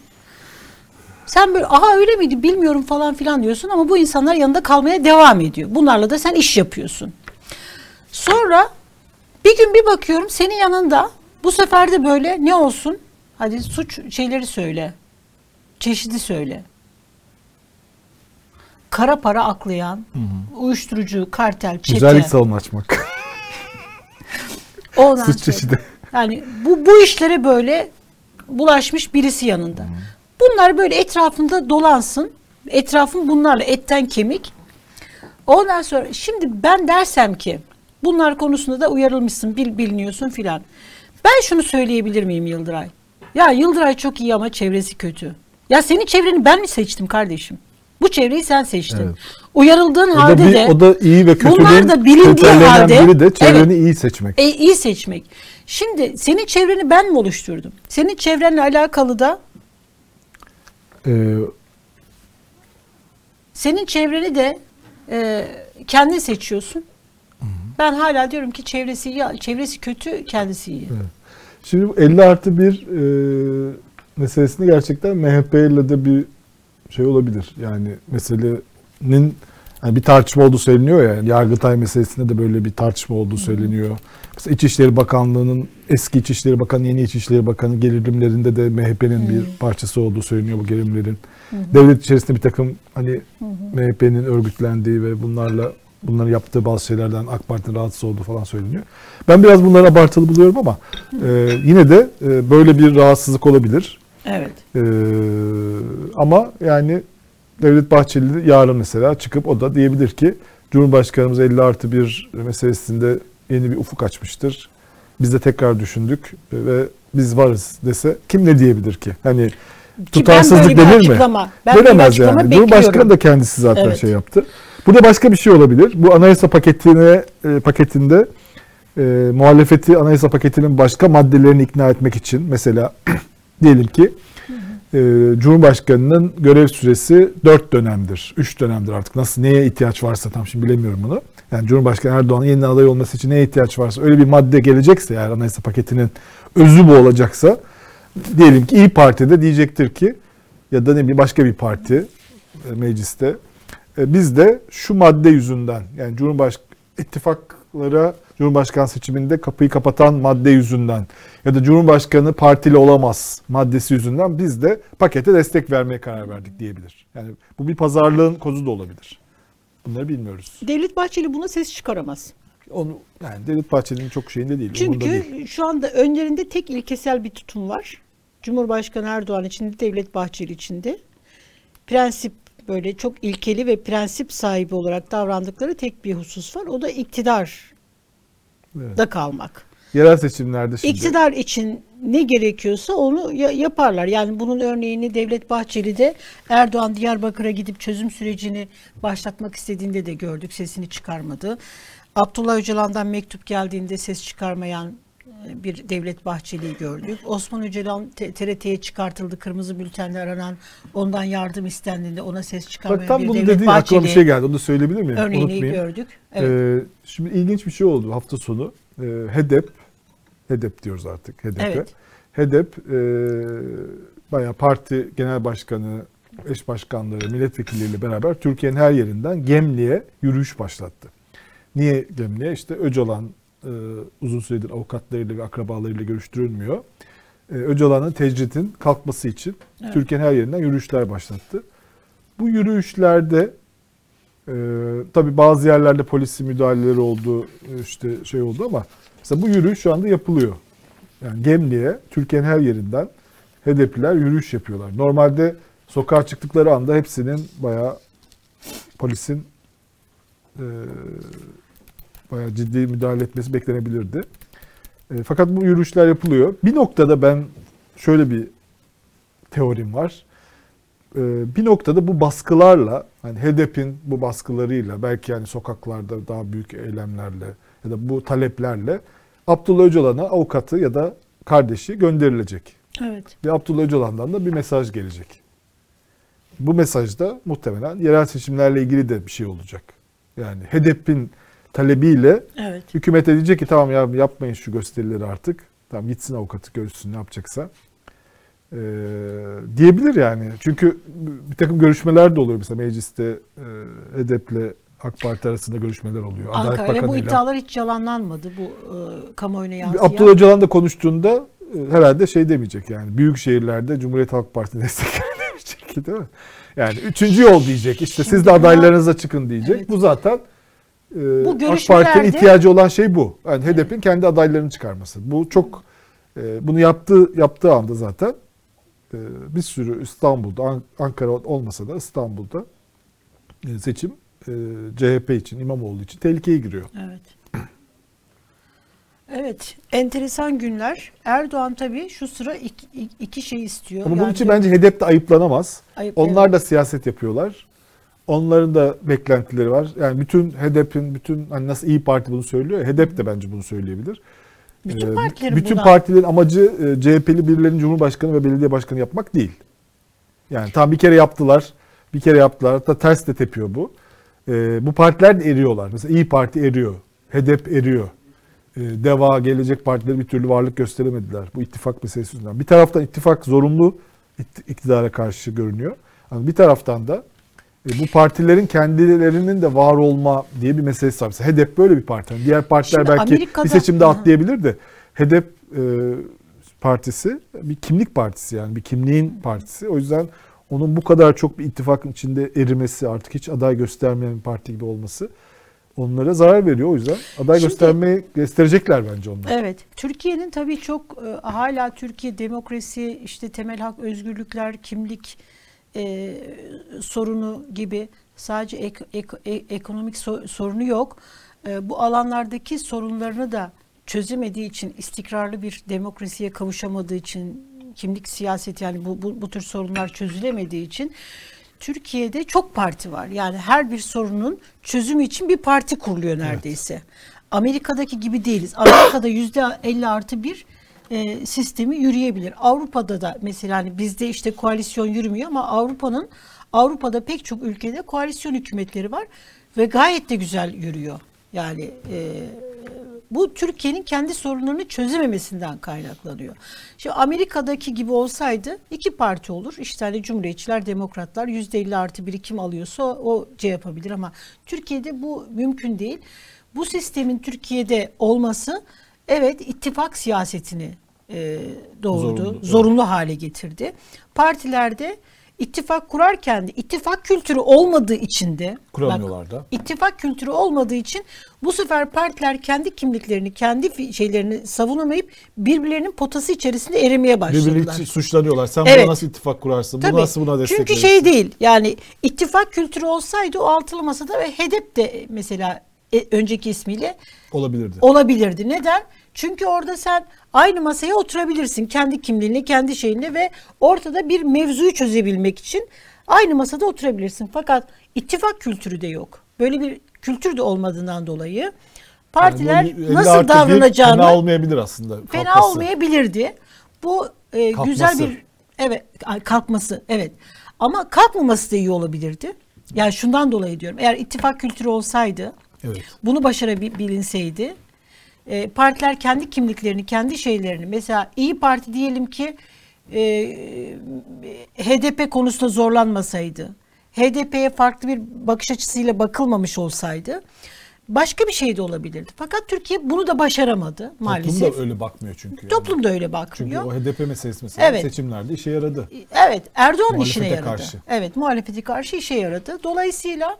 S1: Sen böyle aha öyle miydi bilmiyorum falan filan diyorsun ama bu insanlar yanında kalmaya devam ediyor. Bunlarla da sen iş yapıyorsun. Sonra bir gün bir bakıyorum senin yanında bu sefer de böyle ne olsun? Hadi suç şeyleri söyle. Çeşidi söyle. Kara para aklayan, uyuşturucu, kartel, çete.
S2: Güzellik salonu açmak.
S1: Ondan
S2: Suç
S1: sonra-
S2: çeşidi.
S1: Yani bu, bu işlere böyle bulaşmış birisi yanında. Bunlar böyle etrafında dolansın. Etrafın bunlarla etten kemik. Ondan sonra şimdi ben dersem ki bunlar konusunda da uyarılmışsın, bil, biliniyorsun filan. Ben şunu söyleyebilir miyim Yıldıray? Ya Yıldıray çok iyi ama çevresi kötü. Ya senin çevreni ben mi seçtim kardeşim? Bu çevreyi sen seçtin.
S2: Evet.
S1: Uyarıldığın
S2: O
S1: halde
S2: bir,
S1: de
S2: o da iyi ve kötülüğün
S1: bunlar da bilindiği halde
S2: biri de çevreni
S1: Evet.
S2: iyi seçmek.
S1: E, iyi seçmek. Şimdi senin çevreni ben mi oluşturdum? Senin çevrenle alakalı da
S2: Ee,
S1: senin çevreni de e, kendin seçiyorsun. Ben hala diyorum ki çevresi iyi, çevresi kötü, kendisi iyi.
S2: Şimdi bu 50 artı 1 e, meselesinde gerçekten MHP ile de bir şey olabilir. Yani meselenin yani bir tartışma olduğu söyleniyor ya. Yani Yargıtay meselesinde de böyle bir tartışma olduğu söyleniyor. Mesela İçişleri Bakanlığı'nın eski İçişleri Bakanı, yeni İçişleri Bakanı gerilimlerinde de MHP'nin bir parçası olduğu söyleniyor bu gerilimlerin. Devlet içerisinde bir takım hani MHP'nin örgütlendiği ve bunlarla bunların yaptığı bazı şeylerden AK Parti'nin rahatsız olduğu falan söyleniyor. Ben biraz bunları abartılı buluyorum ama e, yine de e, böyle bir rahatsızlık olabilir.
S1: Evet.
S2: E, ama yani Devlet Bahçeli yarın mesela çıkıp o da diyebilir ki Cumhurbaşkanımız 50 artı 1 meselesinde yeni bir ufuk açmıştır. Biz de tekrar düşündük ve biz varız dese kim ne diyebilir ki? Hani tutarsızlık denir mi?
S1: açıklama- ben açıklama
S2: yani. Cumhurbaşkanı
S1: bekliyorum.
S2: da kendisi zaten
S1: Evet.
S2: şey yaptı. Burada başka bir şey olabilir. Bu anayasa paketine e, paketinde e, muhalefeti anayasa paketinin başka maddelerini ikna etmek için mesela diyelim ki e, Cumhurbaşkanı'nın görev süresi 4 dönemdir, 3 dönemdir artık. Nasıl neye ihtiyaç varsa tam şimdi bilemiyorum bunu. Yani Cumhurbaşkanı Erdoğan'ın yeniden aday olması için neye ihtiyaç varsa öyle bir madde gelecekse eğer anayasa paketinin özü bu olacaksa diyelim ki İyi Parti'de diyecektir ki ya da ne bileyim başka bir parti e, mecliste biz de şu madde yüzünden yani Cumhurbaş ittifaklara Cumhurbaşkanı seçiminde kapıyı kapatan madde yüzünden ya da Cumhurbaşkanı partili olamaz maddesi yüzünden biz de pakete destek vermeye karar verdik diyebilir. Yani bu bir pazarlığın kozu da olabilir. Bunları bilmiyoruz.
S1: Devlet Bahçeli buna ses çıkaramaz.
S2: Onu yani Devlet Bahçeli'nin çok şeyinde değil. umurunda değil.
S1: Çünkü şu anda önlerinde tek ilkesel bir tutum var. Cumhurbaşkanı Erdoğan için de Devlet Bahçeli için de prensip böyle çok ilkeli ve prensip sahibi olarak davrandıkları tek bir husus var. O da iktidarda
S2: Evet.
S1: kalmak.
S2: Yerel seçimlerde şimdi
S1: İktidar için ne gerekiyorsa onu ya- yaparlar. Yani bunun örneğini Devlet Bahçeli de Erdoğan Diyarbakır'a gidip çözüm sürecini başlatmak istediğinde de gördük. Sesini çıkarmadı. Abdullah Öcalan'dan mektup geldiğinde ses çıkarmayan bir Devlet Bahçeli'yi gördük. Osman Öcalan TRT'ye çıkartıldı. Kırmızı bültenle aranan ondan yardım istendiğinde ona ses çıkarmayan
S2: Bak tam
S1: bir
S2: bunu
S1: Devlet
S2: dediğin aklıma
S1: Bahçeli
S2: bir şey geldi. Onu da söyleyebilir miyim?
S1: örneğini
S2: Unutmayayım.
S1: gördük. Evet.
S2: Ee, şimdi ilginç bir şey oldu hafta sonu. Ee, HEDEP, HEDEP diyoruz artık HEDEP'e.
S1: Evet.
S2: HEDEP e, bayağı parti genel başkanı, eş başkanları, milletvekilleriyle beraber Türkiye'nin her yerinden Gemli'ye yürüyüş başlattı. Niye Gemli'ye? İşte Öcalan e, uzun süredir avukatlarıyla ve akrabalarıyla görüştürülmüyor. E, Öcalan'ın tecritin kalkması için Türkiye'nin her yerinden yürüyüşler başlattı. Bu yürüyüşlerde ee, tabii bazı yerlerde polisi müdahaleleri oldu, işte şey oldu ama mesela bu yürüyüş şu anda yapılıyor. Yani Gemli'ye Türkiye'nin her yerinden HDP'ler yürüyüş yapıyorlar. Normalde sokağa çıktıkları anda hepsinin bayağı polisin e, bayağı ciddi müdahale etmesi beklenebilirdi. E, fakat bu yürüyüşler yapılıyor. Bir noktada ben şöyle bir teorim var. Ee, bir noktada bu baskılarla hani HDP'in bu baskılarıyla belki yani sokaklarda daha büyük eylemlerle ya da bu taleplerle Abdullah Öcalan'a avukatı ya da kardeşi gönderilecek.
S1: Evet.
S2: Ve Abdullah Öcalan'dan da bir mesaj gelecek. Bu mesajda muhtemelen yerel seçimlerle ilgili de bir şey olacak. Yani HDP'in talebiyle
S1: Evet.
S2: hükümet diyecek ki tamam ya yapmayın şu gösterileri artık. Tamam gitsin avukatı görsün ne yapacaksa. Ee, diyebilir yani. Çünkü bir takım görüşmeler de oluyor. Mesela mecliste e, HDP'le AK Parti arasında görüşmeler oluyor. Adalet
S1: Ankara bu iddialar hiç yalanlanmadı bu e, kamuoyuna yansıyan.
S2: Abdullah Öcalan da konuştuğunda e, herhalde şey demeyecek yani. Büyük şehirlerde Cumhuriyet Halk Partisi destekler demeyecek değil mi? Yani üçüncü yol diyecek. İşte siz
S1: Şimdi
S2: de
S1: buna-
S2: adaylarınıza çıkın diyecek.
S1: Evet.
S2: Bu zaten e,
S1: Bu
S2: AK Parti'nin ihtiyacı olan şey bu. Yani HDP'nin kendi adaylarını çıkarması. Bu çok e, bunu yaptığı yaptığı anda zaten e, bir sürü İstanbul'da An- Ankara olmasa da İstanbul'da e, seçim e, CHP için İmamoğlu için tehlikeye giriyor.
S1: Evet. Evet, enteresan günler. Erdoğan tabii şu sıra iki, iki- iki şey istiyor.
S2: Ama bunun
S1: Yani
S2: için bence HDP de ayıplanamaz.
S1: Ayıp-
S2: Onlar
S1: evet.
S2: da siyaset yapıyorlar. Onların da beklentileri var. Yani bütün HDP'in, bütün hani nasıl İyi Parti bunu söylüyor, ya, HDP de bence bunu söyleyebilir.
S1: bütün
S2: Ee,
S1: partilerin
S2: bütün
S1: buna-
S2: partilerin amacı e, CHP'li birilerinin Cumhurbaşkanı ve belediye başkanı yapmak değil. Yani tam bir kere yaptılar, bir kere yaptılar. Hatta ters de tepiyor bu. Ee, bu partiler de eriyorlar. Mesela İyi Parti eriyor, HDP eriyor. Ee, Deva, Gelecek Partileri bir türlü varlık gösteremediler. Bu ittifak meselesi yüzünden. Bir taraftan ittifak zorunlu ikt- iktidara karşı görünüyor. Ama bir taraftan da bu partilerin kendilerinin de var olma diye bir meselesi var. Mesela HDP böyle bir parti. Yani diğer partiler
S1: Şimdi
S2: belki
S1: Amerika'da-
S2: bir seçimde atlayabilir de HDP e, partisi bir kimlik partisi yani bir kimliğin partisi. O yüzden onun bu kadar çok bir ittifakın içinde erimesi artık hiç aday göstermeyen bir parti gibi olması onlara zarar veriyor. O yüzden aday
S1: Şimdi-
S2: göstermeyi gösterecekler bence onlar.
S1: Evet. Türkiye'nin tabii çok e, hala Türkiye demokrasi, işte temel hak, özgürlükler, kimlik e, sorunu gibi sadece ek- ek- e- ekonomik so- sorunu yok. E, bu alanlardaki sorunlarını da çözemediği için, istikrarlı bir demokrasiye kavuşamadığı için, kimlik siyaseti yani bu, bu, bu tür sorunlar çözülemediği için Türkiye'de çok parti var. Yani her bir sorunun çözümü için bir parti kuruluyor neredeyse. Amerika'daki gibi değiliz. Amerika'da yüzde 50 artı bir e, sistemi yürüyebilir. Avrupa'da da mesela hani bizde işte koalisyon yürümüyor ama Avrupa'nın Avrupa'da pek çok ülkede koalisyon hükümetleri var ve gayet de güzel yürüyor. Yani e, bu Türkiye'nin kendi sorunlarını çözememesinden kaynaklanıyor. Şimdi Amerika'daki gibi olsaydı iki parti olur. İşte hani Cumhuriyetçiler, Demokratlar yüzde 50 artı biri kim alıyorsa o şey yapabilir ama Türkiye'de bu mümkün değil. Bu sistemin Türkiye'de olması evet ittifak siyasetini e, doğurdu,
S2: Zorunlu,
S1: zorunlu,
S2: evet.
S1: hale getirdi. Partilerde ittifak kurarken de ittifak kültürü olmadığı için de
S2: Kuramıyorlar da.
S1: İttifak kültürü olmadığı için bu sefer partiler kendi kimliklerini, kendi şeylerini savunamayıp birbirlerinin potası içerisinde erimeye başladılar.
S2: Birbirini suçlanıyorlar. Sen
S1: Evet.
S2: buna nasıl ittifak kurarsın? Bu
S1: Tabii.
S2: nasıl buna destek
S1: Çünkü
S2: verirsin?
S1: şey değil yani ittifak kültürü olsaydı o altılı masada ve HEDEP de mesela e, önceki ismiyle
S2: Olabilirdi.
S1: olabilirdi. Neden? Çünkü orada sen aynı masaya oturabilirsin kendi kimliğinle, kendi şeyinle ve ortada bir mevzuyu çözebilmek için aynı masada oturabilirsin. Fakat ittifak kültürü de yok. Böyle bir kültür de olmadığından dolayı partiler
S2: Yani bu 50
S1: nasıl davranacağını
S2: Fena olmayabilir aslında.
S1: fena
S2: kalkması.
S1: olmayabilirdi. Bu e,
S2: Kalkması.
S1: güzel bir evet kalkması evet. Ama kalkmaması da iyi olabilirdi. Yani şundan dolayı diyorum. Eğer ittifak kültürü olsaydı
S2: Evet.
S1: bunu başarabilinseydi e, partiler kendi kimliklerini, kendi şeylerini mesela İyi Parti diyelim ki e, HDP konusunda zorlanmasaydı, HDP'ye farklı bir bakış açısıyla bakılmamış olsaydı başka bir şey de olabilirdi. Fakat Türkiye bunu da başaramadı maalesef.
S2: Toplum da öyle bakmıyor çünkü. yani.
S1: Toplum da öyle
S2: Çünkü
S1: bakmıyor.
S2: o HDP meselesi mesela
S1: Evet.
S2: seçimlerde işe yaradı.
S1: Evet, Erdoğan'ın işine yaradı.
S2: karşı.
S1: Evet, muhalefeti karşı işe yaradı. Dolayısıyla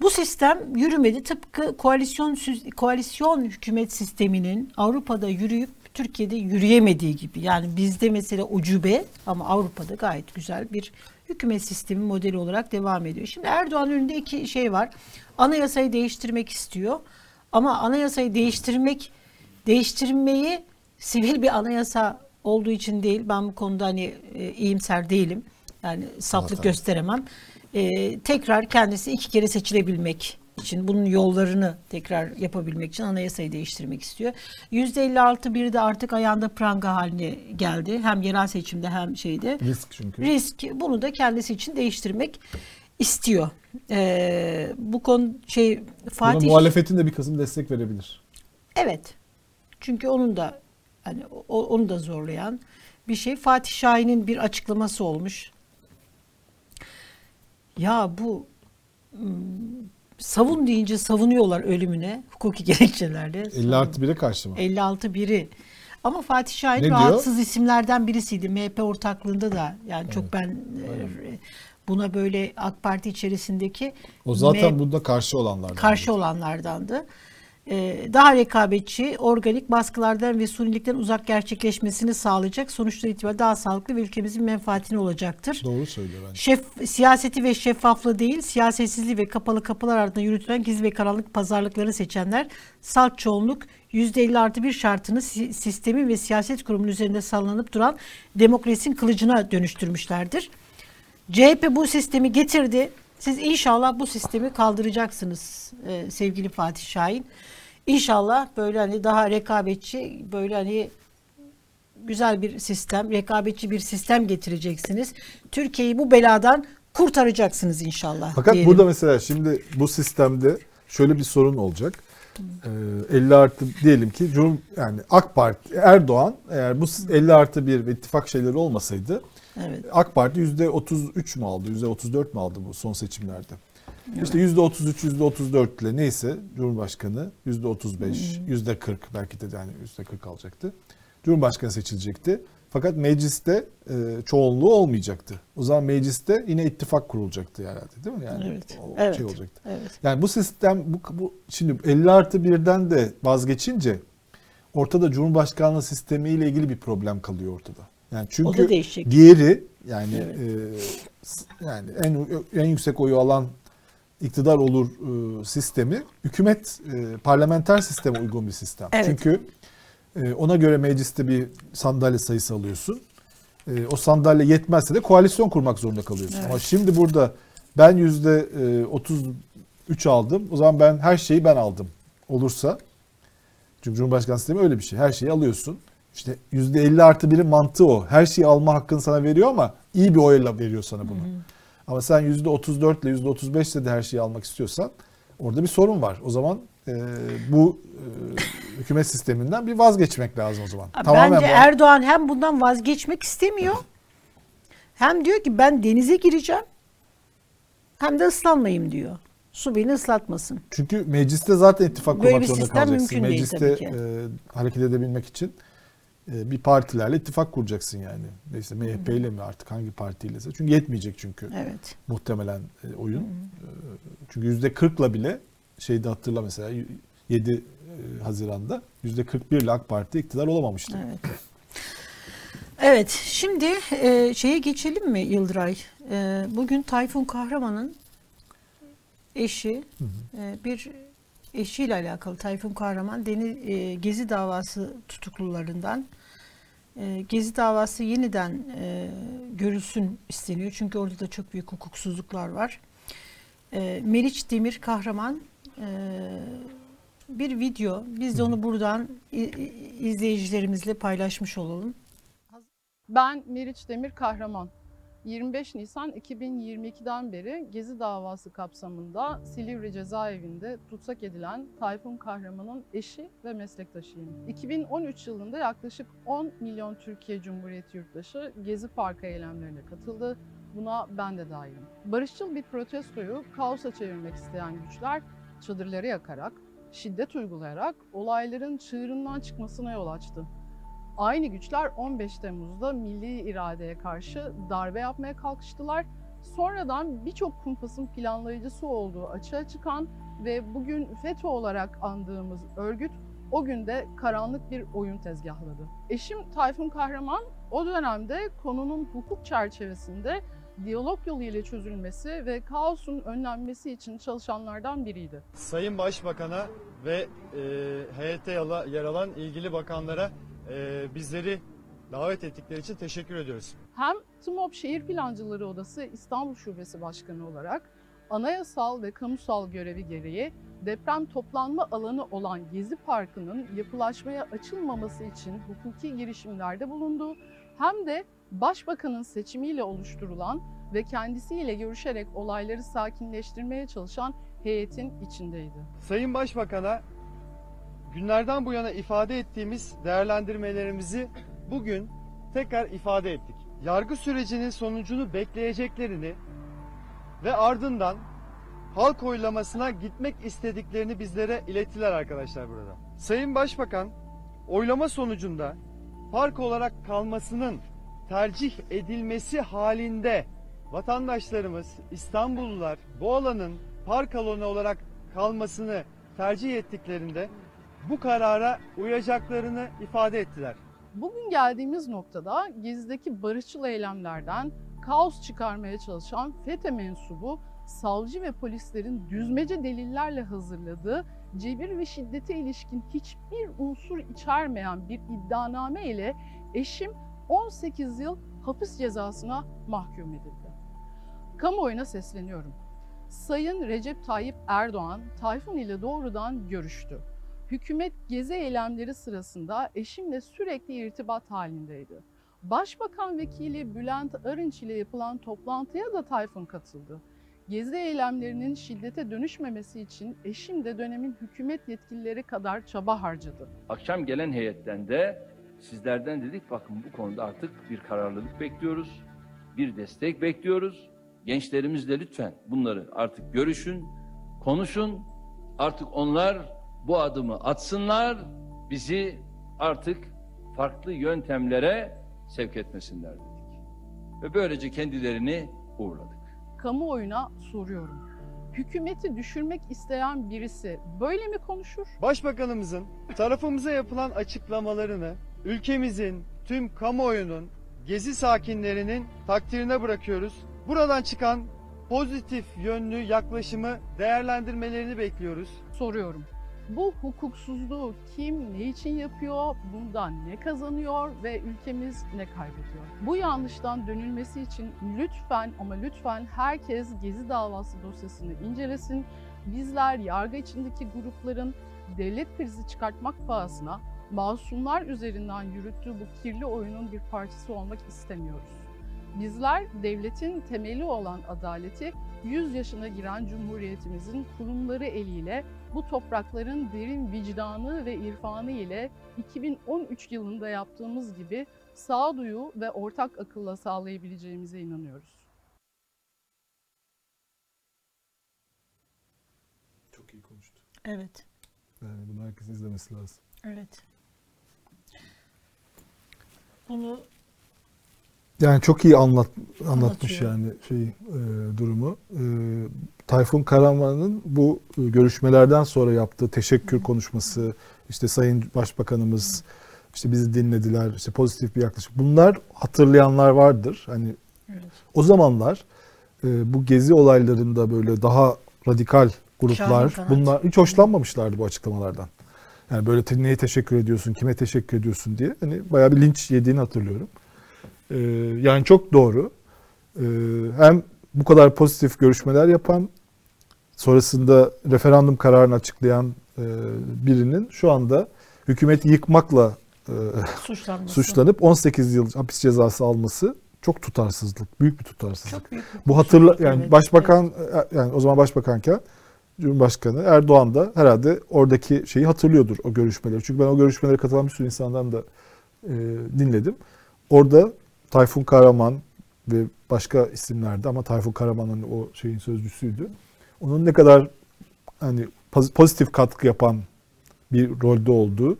S1: bu sistem yürümedi. Tıpkı koalisyon koalisyon hükümet sisteminin Avrupa'da yürüyüp Türkiye'de yürüyemediği gibi. Yani bizde mesela ucube ama Avrupa'da gayet güzel bir hükümet sistemi modeli olarak devam ediyor. Şimdi Erdoğan önünde iki şey var. Anayasayı değiştirmek istiyor. Ama anayasayı değiştirmek değiştirmeyi sivil bir anayasa olduğu için değil. Ben bu konuda hani e, iyimser değilim. Yani saflık
S2: Zaten.
S1: gösteremem. E, tekrar kendisi iki kere seçilebilmek için bunun yollarını tekrar yapabilmek için anayasayı değiştirmek istiyor. %56 bir de artık ayağında pranga haline geldi. Hem yerel seçimde hem şeyde.
S2: Risk çünkü.
S1: Risk bunu da kendisi için değiştirmek istiyor. E, bu konu şey
S2: Buna
S1: Fatih
S2: muhalefetin de bir kısım destek verebilir.
S1: Evet. Çünkü onun da hani onu da zorlayan bir şey. Fatih Şahin'in bir açıklaması olmuş. Ya bu ım, savun deyince savunuyorlar ölümüne hukuki gerekçelerle.
S2: 50 artı 1'e karşı mı?
S1: 56 biri. Ama Fatih Şahin
S2: Ne diyor?
S1: rahatsız isimlerden birisiydi. MHP ortaklığında da yani çok ben e, buna böyle AK Parti içerisindeki
S2: O zaten
S1: M-
S2: bunda karşı olanlardan.
S1: karşı olanlardandı. Ee, daha rekabetçi, organik baskılardan ve sunilikten uzak gerçekleşmesini sağlayacak sonuçlar itibariyle daha sağlıklı ve ülkemizin menfaatine olacaktır.
S2: Doğru söylüyor bence.
S1: Şef, siyaseti ve şeffaflığı değil, siyasetsizliği ve kapalı kapılar ardında yürütülen gizli ve karanlık pazarlıklarını seçenler, salt çoğunluk %50 artı bir şartını si- sistemin ve siyaset kurumunun üzerinde sallanıp duran demokrasinin kılıcına dönüştürmüşlerdir. CHP bu sistemi getirdi. Siz inşallah bu sistemi kaldıracaksınız e, sevgili Fatih Şahin. İnşallah böyle hani daha rekabetçi, böyle hani güzel bir sistem, rekabetçi bir sistem getireceksiniz. Türkiye'yi bu beladan kurtaracaksınız inşallah.
S2: Fakat
S1: diyelim.
S2: burada mesela şimdi bu sistemde şöyle bir sorun olacak. Ee, 50 artı diyelim ki Cum yani AK Parti Erdoğan eğer bu 50 artı bir ve ittifak şeyleri olmasaydı
S1: evet.
S2: AK Parti %33 mu aldı, %34 mu aldı bu son seçimlerde? İşte %33, %34 ile neyse Cumhurbaşkanı %35, %40 belki de yani %40 alacaktı. Cumhurbaşkanı seçilecekti. Fakat mecliste e, çoğunluğu olmayacaktı. O zaman mecliste yine ittifak kurulacaktı herhalde değil mi? Yani
S1: Evet.
S2: o
S1: Evet.
S2: şey olacaktı.
S1: Evet.
S2: Yani bu sistem bu, bu şimdi 50 artı birden de vazgeçince ortada Cumhurbaşkanlığı sistemiyle ilgili bir problem kalıyor ortada. Yani çünkü diğeri yani
S1: Evet.
S2: e, yani en en yüksek oyu alan iktidar olur e, sistemi hükümet e, parlamenter sisteme uygun bir sistem.
S1: Evet.
S2: Çünkü e, ona göre mecliste bir sandalye sayısı alıyorsun. E, o sandalye yetmezse de koalisyon kurmak zorunda kalıyorsun. Ama şimdi burada ben yüzde e, 33 aldım. O zaman ben her şeyi ben aldım. Olursa çünkü Cumhurbaşkanı sistemi öyle bir şey. Her şeyi alıyorsun. İşte yüzde 50 artı birin mantığı o. Her şeyi alma hakkını sana veriyor ama iyi bir oyla veriyor sana bunu. Ama sen yüzde 34 ile yüzde 35 ile de her şeyi almak istiyorsan orada bir sorun var. O zaman e, bu e, hükümet sisteminden bir vazgeçmek lazım o zaman.
S1: Bence
S2: bu-
S1: Erdoğan hem bundan vazgeçmek istemiyor. Hem diyor ki ben denize gireceğim. Hem de ıslanmayayım diyor. Su beni ıslatmasın.
S2: Çünkü mecliste zaten ittifak
S1: Böyle
S2: kurmak zorunda kalacaksın. Mecliste e, hareket edebilmek için bir partilerle ittifak kuracaksın yani. İşte MHP ile mi artık hangi partiyle ise. Çünkü yetmeyecek çünkü
S1: Evet.
S2: muhtemelen e, oyun. E, çünkü yüzde 40'la bile şeyde hatırla mesela 7 e, Haziran'da yüzde 41 ile AK Parti iktidar olamamıştı.
S1: Evet. Evet, şimdi e, şeye geçelim mi Yıldıray? E, bugün Tayfun Kahraman'ın eşi e, bir eşiyle alakalı Tayfun Kahraman Deniz, e, Gezi davası tutuklularından e, Gezi davası yeniden e, görülsün isteniyor. Çünkü orada da çok büyük hukuksuzluklar var. E, Meriç Demir Kahraman e, bir video. Biz de onu buradan izleyicilerimizle paylaşmış olalım.
S7: Ben Meriç Demir Kahraman. 25 Nisan 2022'den beri Gezi davası kapsamında Silivri cezaevinde tutsak edilen Tayfun Kahraman'ın eşi ve meslektaşıyım. 2013 yılında yaklaşık 10 milyon Türkiye Cumhuriyeti yurttaşı Gezi Parkı eylemlerine katıldı. Buna ben de dahilim. Barışçıl bir protestoyu kaosa çevirmek isteyen güçler çadırları yakarak, şiddet uygulayarak olayların çığırından çıkmasına yol açtı. Aynı güçler 15 Temmuz'da milli iradeye karşı darbe yapmaya kalkıştılar. Sonradan birçok kumpasın planlayıcısı olduğu açığa çıkan ve bugün FETÖ olarak andığımız örgüt o günde karanlık bir oyun tezgahladı. Eşim Tayfun Kahraman o dönemde konunun hukuk çerçevesinde diyalog yoluyla çözülmesi ve kaosun önlenmesi için çalışanlardan biriydi.
S8: Sayın Başbakan'a ve e, heyette yer alan ilgili bakanlara e, bizleri davet ettikleri için teşekkür ediyoruz.
S7: Hem TMOB Şehir Plancıları Odası İstanbul Şubesi Başkanı olarak anayasal ve kamusal görevi gereği deprem toplanma alanı olan Gezi Parkı'nın yapılaşmaya açılmaması için hukuki girişimlerde bulundu. Hem de Başbakanın seçimiyle oluşturulan ve kendisiyle görüşerek olayları sakinleştirmeye çalışan heyetin içindeydi.
S8: Sayın Başbakan'a günlerden bu yana ifade ettiğimiz değerlendirmelerimizi bugün tekrar ifade ettik. Yargı sürecinin sonucunu bekleyeceklerini ve ardından halk oylamasına gitmek istediklerini bizlere ilettiler arkadaşlar burada. Sayın Başbakan oylama sonucunda park olarak kalmasının tercih edilmesi halinde vatandaşlarımız, İstanbullular bu alanın park alanı olarak kalmasını tercih ettiklerinde bu karara uyacaklarını ifade ettiler.
S7: Bugün geldiğimiz noktada Gezi'deki barışçıl eylemlerden kaos çıkarmaya çalışan FETÖ mensubu savcı ve polislerin düzmece delillerle hazırladığı cebir ve şiddete ilişkin hiçbir unsur içermeyen bir iddianame ile eşim 18 yıl hapis cezasına mahkum edildi. Kamuoyuna sesleniyorum. Sayın Recep Tayyip Erdoğan, Tayfun ile doğrudan görüştü. Hükümet gezi eylemleri sırasında eşimle sürekli irtibat halindeydi. Başbakan Vekili Bülent Arınç ile yapılan toplantıya da Tayfun katıldı. Gezi eylemlerinin şiddete dönüşmemesi için eşim de dönemin hükümet yetkilileri kadar çaba harcadı.
S4: Akşam gelen heyetten de sizlerden dedik bakın bu konuda artık bir kararlılık bekliyoruz. Bir destek bekliyoruz. Gençlerimizle lütfen bunları artık görüşün, konuşun. Artık onlar bu adımı atsınlar. Bizi artık farklı yöntemlere sevk etmesinler dedik. Ve böylece kendilerini uğurladık.
S7: Kamuoyuna soruyorum. Hükümeti düşürmek isteyen birisi böyle mi konuşur?
S8: Başbakanımızın tarafımıza yapılan açıklamalarını ülkemizin, tüm kamuoyunun, gezi sakinlerinin takdirine bırakıyoruz. Buradan çıkan pozitif yönlü yaklaşımı değerlendirmelerini bekliyoruz.
S7: Soruyorum. Bu hukuksuzluğu kim ne için yapıyor, bundan ne kazanıyor ve ülkemiz ne kaybediyor? Bu yanlıştan dönülmesi için lütfen ama lütfen herkes Gezi davası dosyasını incelesin. Bizler yargı içindeki grupların devlet krizi çıkartmak pahasına masumlar üzerinden yürüttüğü bu kirli oyunun bir parçası olmak istemiyoruz. Bizler devletin temeli olan adaleti 100 yaşına giren Cumhuriyetimizin kurumları eliyle bu toprakların derin vicdanı ve irfanı ile 2013 yılında yaptığımız gibi sağduyu ve ortak akılla sağlayabileceğimize inanıyoruz.
S2: Çok iyi konuştu.
S1: Evet.
S2: Yani bunu herkesin izlemesi lazım.
S1: Evet. Bunu
S2: Yani çok iyi anlat anlatmış
S1: Anlatıyor.
S2: yani şey e, durumu. E, Tayfun Karaman'ın bu e, görüşmelerden sonra yaptığı teşekkür konuşması, işte Sayın Başbakanımız işte bizi dinlediler, işte pozitif bir yaklaşım. Bunlar hatırlayanlar vardır. Hani
S1: Evet.
S2: o zamanlar e, bu gezi olaylarında böyle daha radikal gruplar bunlar hiç hoşlanmamışlardı bu açıklamalardan. Yani böyle te- neye teşekkür ediyorsun, kime teşekkür ediyorsun diye hani bayağı bir linç yediğini hatırlıyorum. Ee, yani çok doğru. Ee, hem bu kadar pozitif görüşmeler yapan, sonrasında referandum kararını açıklayan e, birinin şu anda hükümeti yıkmakla e, suçlanıp 18 yıl hapis cezası alması çok tutarsızlık, büyük bir tutarsızlık.
S1: Çok büyük bir
S2: Bu hatırla yani
S1: evet,
S2: başbakan yani o zaman başbakanken Cumhurbaşkanı Erdoğan da herhalde oradaki şeyi hatırlıyordur o görüşmeleri. Çünkü ben o görüşmelere katılan bir sürü insandan da e, dinledim. Orada Tayfun Karaman ve başka isimlerdi ama Tayfun Karaman'ın o şeyin sözcüsüydü. Onun ne kadar hani poz- pozitif katkı yapan bir rolde olduğu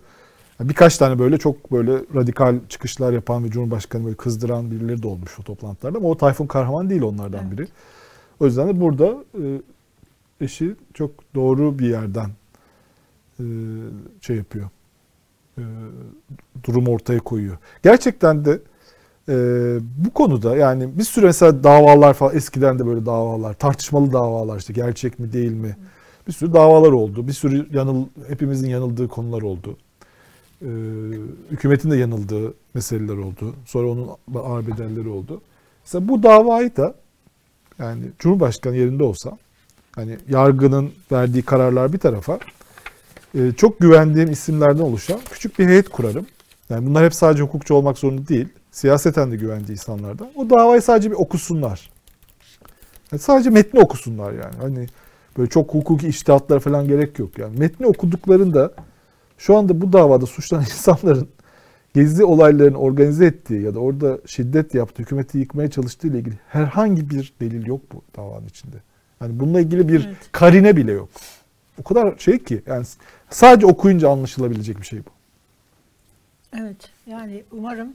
S2: birkaç tane böyle çok böyle radikal çıkışlar yapan ve Cumhurbaşkanı böyle kızdıran birileri de olmuş o toplantılarda ama o Tayfun Kahraman değil onlardan
S1: Evet.
S2: biri. O yüzden de burada e, eşi çok doğru bir yerden e, şey yapıyor. E, durum ortaya koyuyor. Gerçekten de e, bu konuda yani bir sürü mesela davalar falan eskiden de böyle davalar, tartışmalı davalar işte gerçek mi değil mi? Bir sürü davalar oldu. Bir sürü yanıl hepimizin yanıldığı konular oldu. E, hükümetin de yanıldığı meseleler oldu. Sonra onun ağır bedelleri oldu. Mesela bu davayı da yani Cumhurbaşkanı yerinde olsam hani yargının verdiği kararlar bir tarafa e, çok güvendiğim isimlerden oluşan küçük bir heyet kurarım. Yani bunlar hep sadece hukukçu olmak zorunda değil. Siyaseten de güvendiği insanlardan. O davayı sadece bir okusunlar. Yani sadece metni okusunlar yani. Hani böyle çok hukuki iştihatlar falan gerek yok yani. Metni okuduklarında şu anda bu davada suçlanan insanların gezi olaylarını organize ettiği ya da orada şiddet yaptığı, hükümeti yıkmaya çalıştığı ile ilgili herhangi bir delil yok bu davanın içinde. Yani bununla ilgili bir
S1: Evet.
S2: karine bile yok. O kadar şey ki yani sadece okuyunca anlaşılabilecek bir şey bu.
S1: Evet yani umarım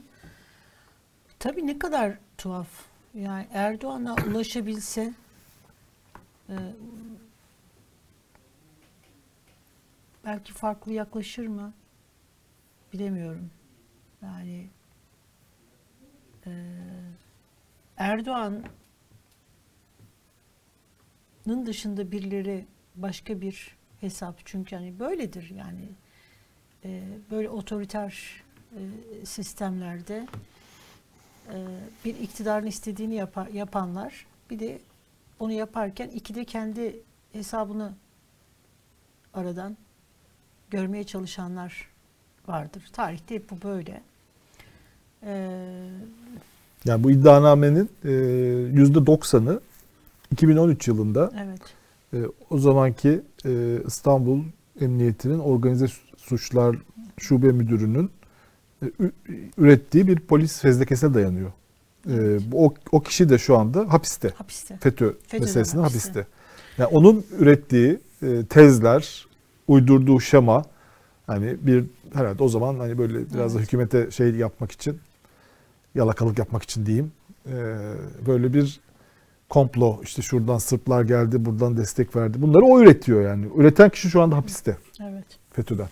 S1: tabii ne kadar tuhaf. Yani Erdoğan'a ulaşabilse e, belki farklı yaklaşır mı? Bilemiyorum. Yani e, Erdoğan'ın dışında birileri başka bir hesap çünkü hani böyledir yani e, böyle otoriter e, sistemlerde bir iktidarın istediğini yapar, yapanlar bir de onu yaparken iki de kendi hesabını aradan görmeye çalışanlar vardır. Tarihte hep bu böyle. E,
S2: Yani bu iddianamenin e, %90'ı 2013 yılında
S1: evet.
S2: e, o zamanki e, İstanbul Emniyeti'nin organize suçlar şube müdürünün e, ürettiği bir polis fezlekesine dayanıyor. E, bu- o, o kişi de şu anda hapiste.
S1: Hapiste.
S2: FETÖ
S1: FETÖ'den
S2: meselesinde
S1: hapiste.
S2: hapiste. Yani onun ürettiği e, tezler, uydurduğu şema hani bir herhalde o zaman hani böyle biraz da
S1: Evet.
S2: hükümete şey yapmak için yalakalık yapmak için diyeyim. e, böyle bir komplo işte şuradan Sırplar geldi, buradan destek verdi. Bunları o üretiyor yani. Üreten kişi şu anda hapiste
S1: Evet.
S2: FETÖ'den.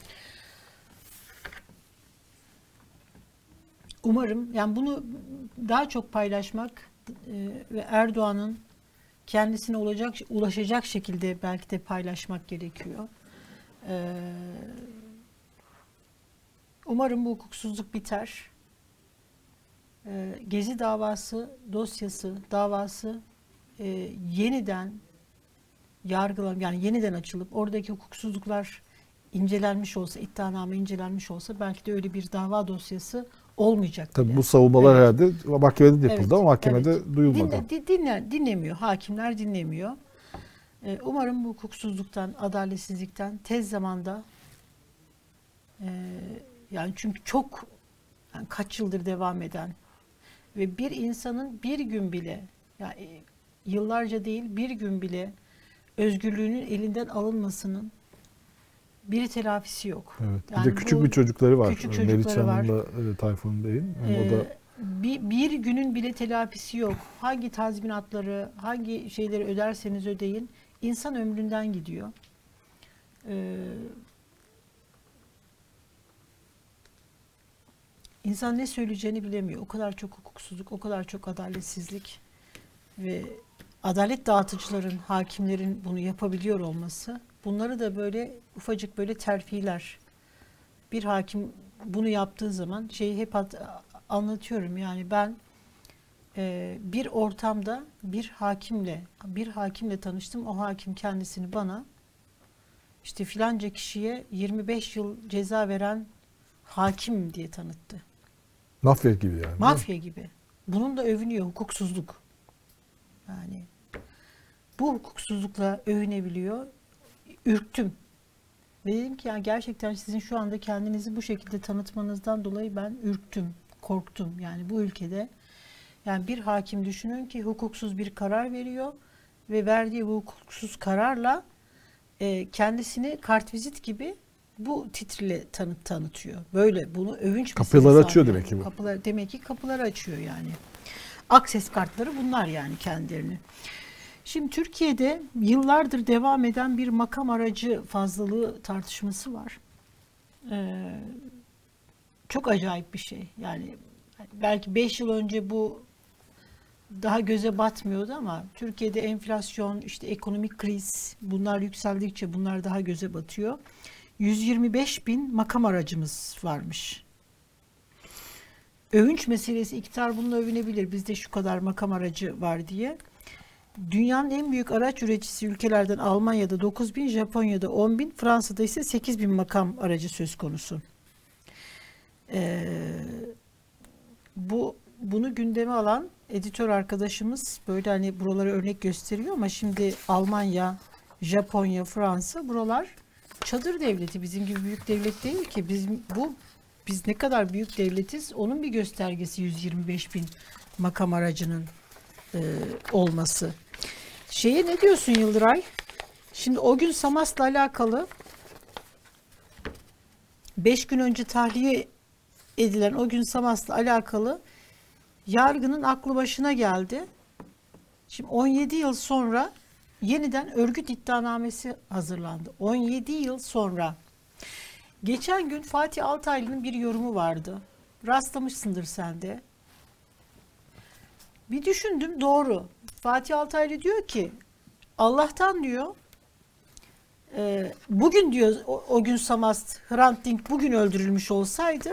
S1: Umarım yani bunu daha çok paylaşmak e, ve Erdoğan'ın kendisine olacak ulaşacak şekilde belki de paylaşmak gerekiyor. Ee, umarım bu hukuksuzluk biter. Ee, Gezi davası dosyası davası e, yeniden yargılan yani yeniden açılıp oradaki hukuksuzluklar incelenmiş olsa, iddianame incelenmiş olsa belki de öyle bir dava dosyası olmayacak.
S2: Tabii
S1: bile.
S2: bu savunmalar
S1: Evet.
S2: herhalde mahkemede de yapıldı
S1: Evet,
S2: ama mahkemede
S1: evet.
S2: duyulmadı.
S1: Dinle, di- dinle- dinlemiyor. Hakimler dinlemiyor. Ee, umarım bu hukuksuzluktan, adaletsizlikten tez zamanda e, yani çünkü çok yani kaç yıldır devam eden ve bir insanın bir gün bile yani e, yıllarca değil bir gün bile özgürlüğünün elinden alınmasının bir telafisi yok.
S2: Evet. Bir
S1: Yani
S2: de küçük
S1: bu-
S2: bir çocukları var.
S1: küçük
S2: Meriç
S1: çocukları var.
S2: Hanım'la e, Tayfun Bey'in. Yani o da
S1: Ee, bir, bir günün bile telafisi yok. Hangi tazminatları, hangi şeyleri öderseniz ödeyin, insan ömründen gidiyor. Ee, insan ne söyleyeceğini bilemiyor. O kadar çok hukuksuzluk, o kadar çok adaletsizlik ve adalet dağıtıcıların, hakimlerin bunu yapabiliyor olması, bunları da böyle ufacık böyle terfiler, bir hakim bunu yaptığı zaman şeyi hep at- anlatıyorum yani ben e, bir ortamda bir hakimle bir hakimle tanıştım. O hakim kendisini bana işte filanca kişiye 25 yıl ceza veren hakim diye tanıttı.
S2: mafya gibi yani.
S1: Mafya gibi. Bunun da övünüyor hukuksuzluk. Yani bu hukuksuzlukla övünebiliyor. Ürktüm. Ve dedim ki yani gerçekten sizin şu anda kendinizi bu şekilde tanıtmanızdan dolayı ben ürktüm, korktum. Yani bu ülkede yani bir hakim düşünün ki hukuksuz bir karar veriyor ve verdiği bu hukuksuz kararla e, kendisini kartvizit gibi bu titriyle tanıt tanıtıyor. Böyle bunu övünç
S2: Kapıları
S1: meselesi
S2: açıyor demek ki bu.
S1: Kapılar, demek ki kapıları açıyor yani. Akses kartları bunlar yani kendilerini. Şimdi Türkiye'de yıllardır devam eden bir makam aracı fazlalığı tartışması var. Ee, çok acayip bir şey. Yani belki 5 yıl önce bu daha göze batmıyordu ama Türkiye'de enflasyon, işte ekonomik kriz bunlar yükseldikçe bunlar daha göze batıyor. 125 bin makam aracımız varmış. Övünç meselesi iktidar bununla övünebilir. Bizde şu kadar makam aracı var diye. Dünyanın en büyük araç üreticisi ülkelerden Almanya'da 9 bin, Japonya'da 10 bin, Fransa'da ise 8 bin makam aracı söz konusu. Ee, bu bunu gündeme alan editör arkadaşımız böyle hani buraları örnek gösteriyor ama şimdi Almanya, Japonya, Fransa buralar çadır devleti. Bizim gibi büyük devlet değil ki. Bizim bu biz ne kadar büyük devletiz onun bir göstergesi 125 bin makam aracının e, olması. Şeye ne diyorsun Yıldıray? Şimdi o gün Samas'la alakalı 5 gün önce tahliye edilen o gün Samas'la alakalı yargının aklı başına geldi. Şimdi 17 yıl sonra yeniden örgüt iddianamesi hazırlandı. 17 yıl sonra. Geçen gün Fatih Altaylı'nın bir yorumu vardı. Rastlamışsındır sen de. Bir düşündüm doğru. Fatih Altaylı diyor ki Allah'tan diyor e, bugün diyor o, o gün Samast Hrant Dink bugün öldürülmüş olsaydı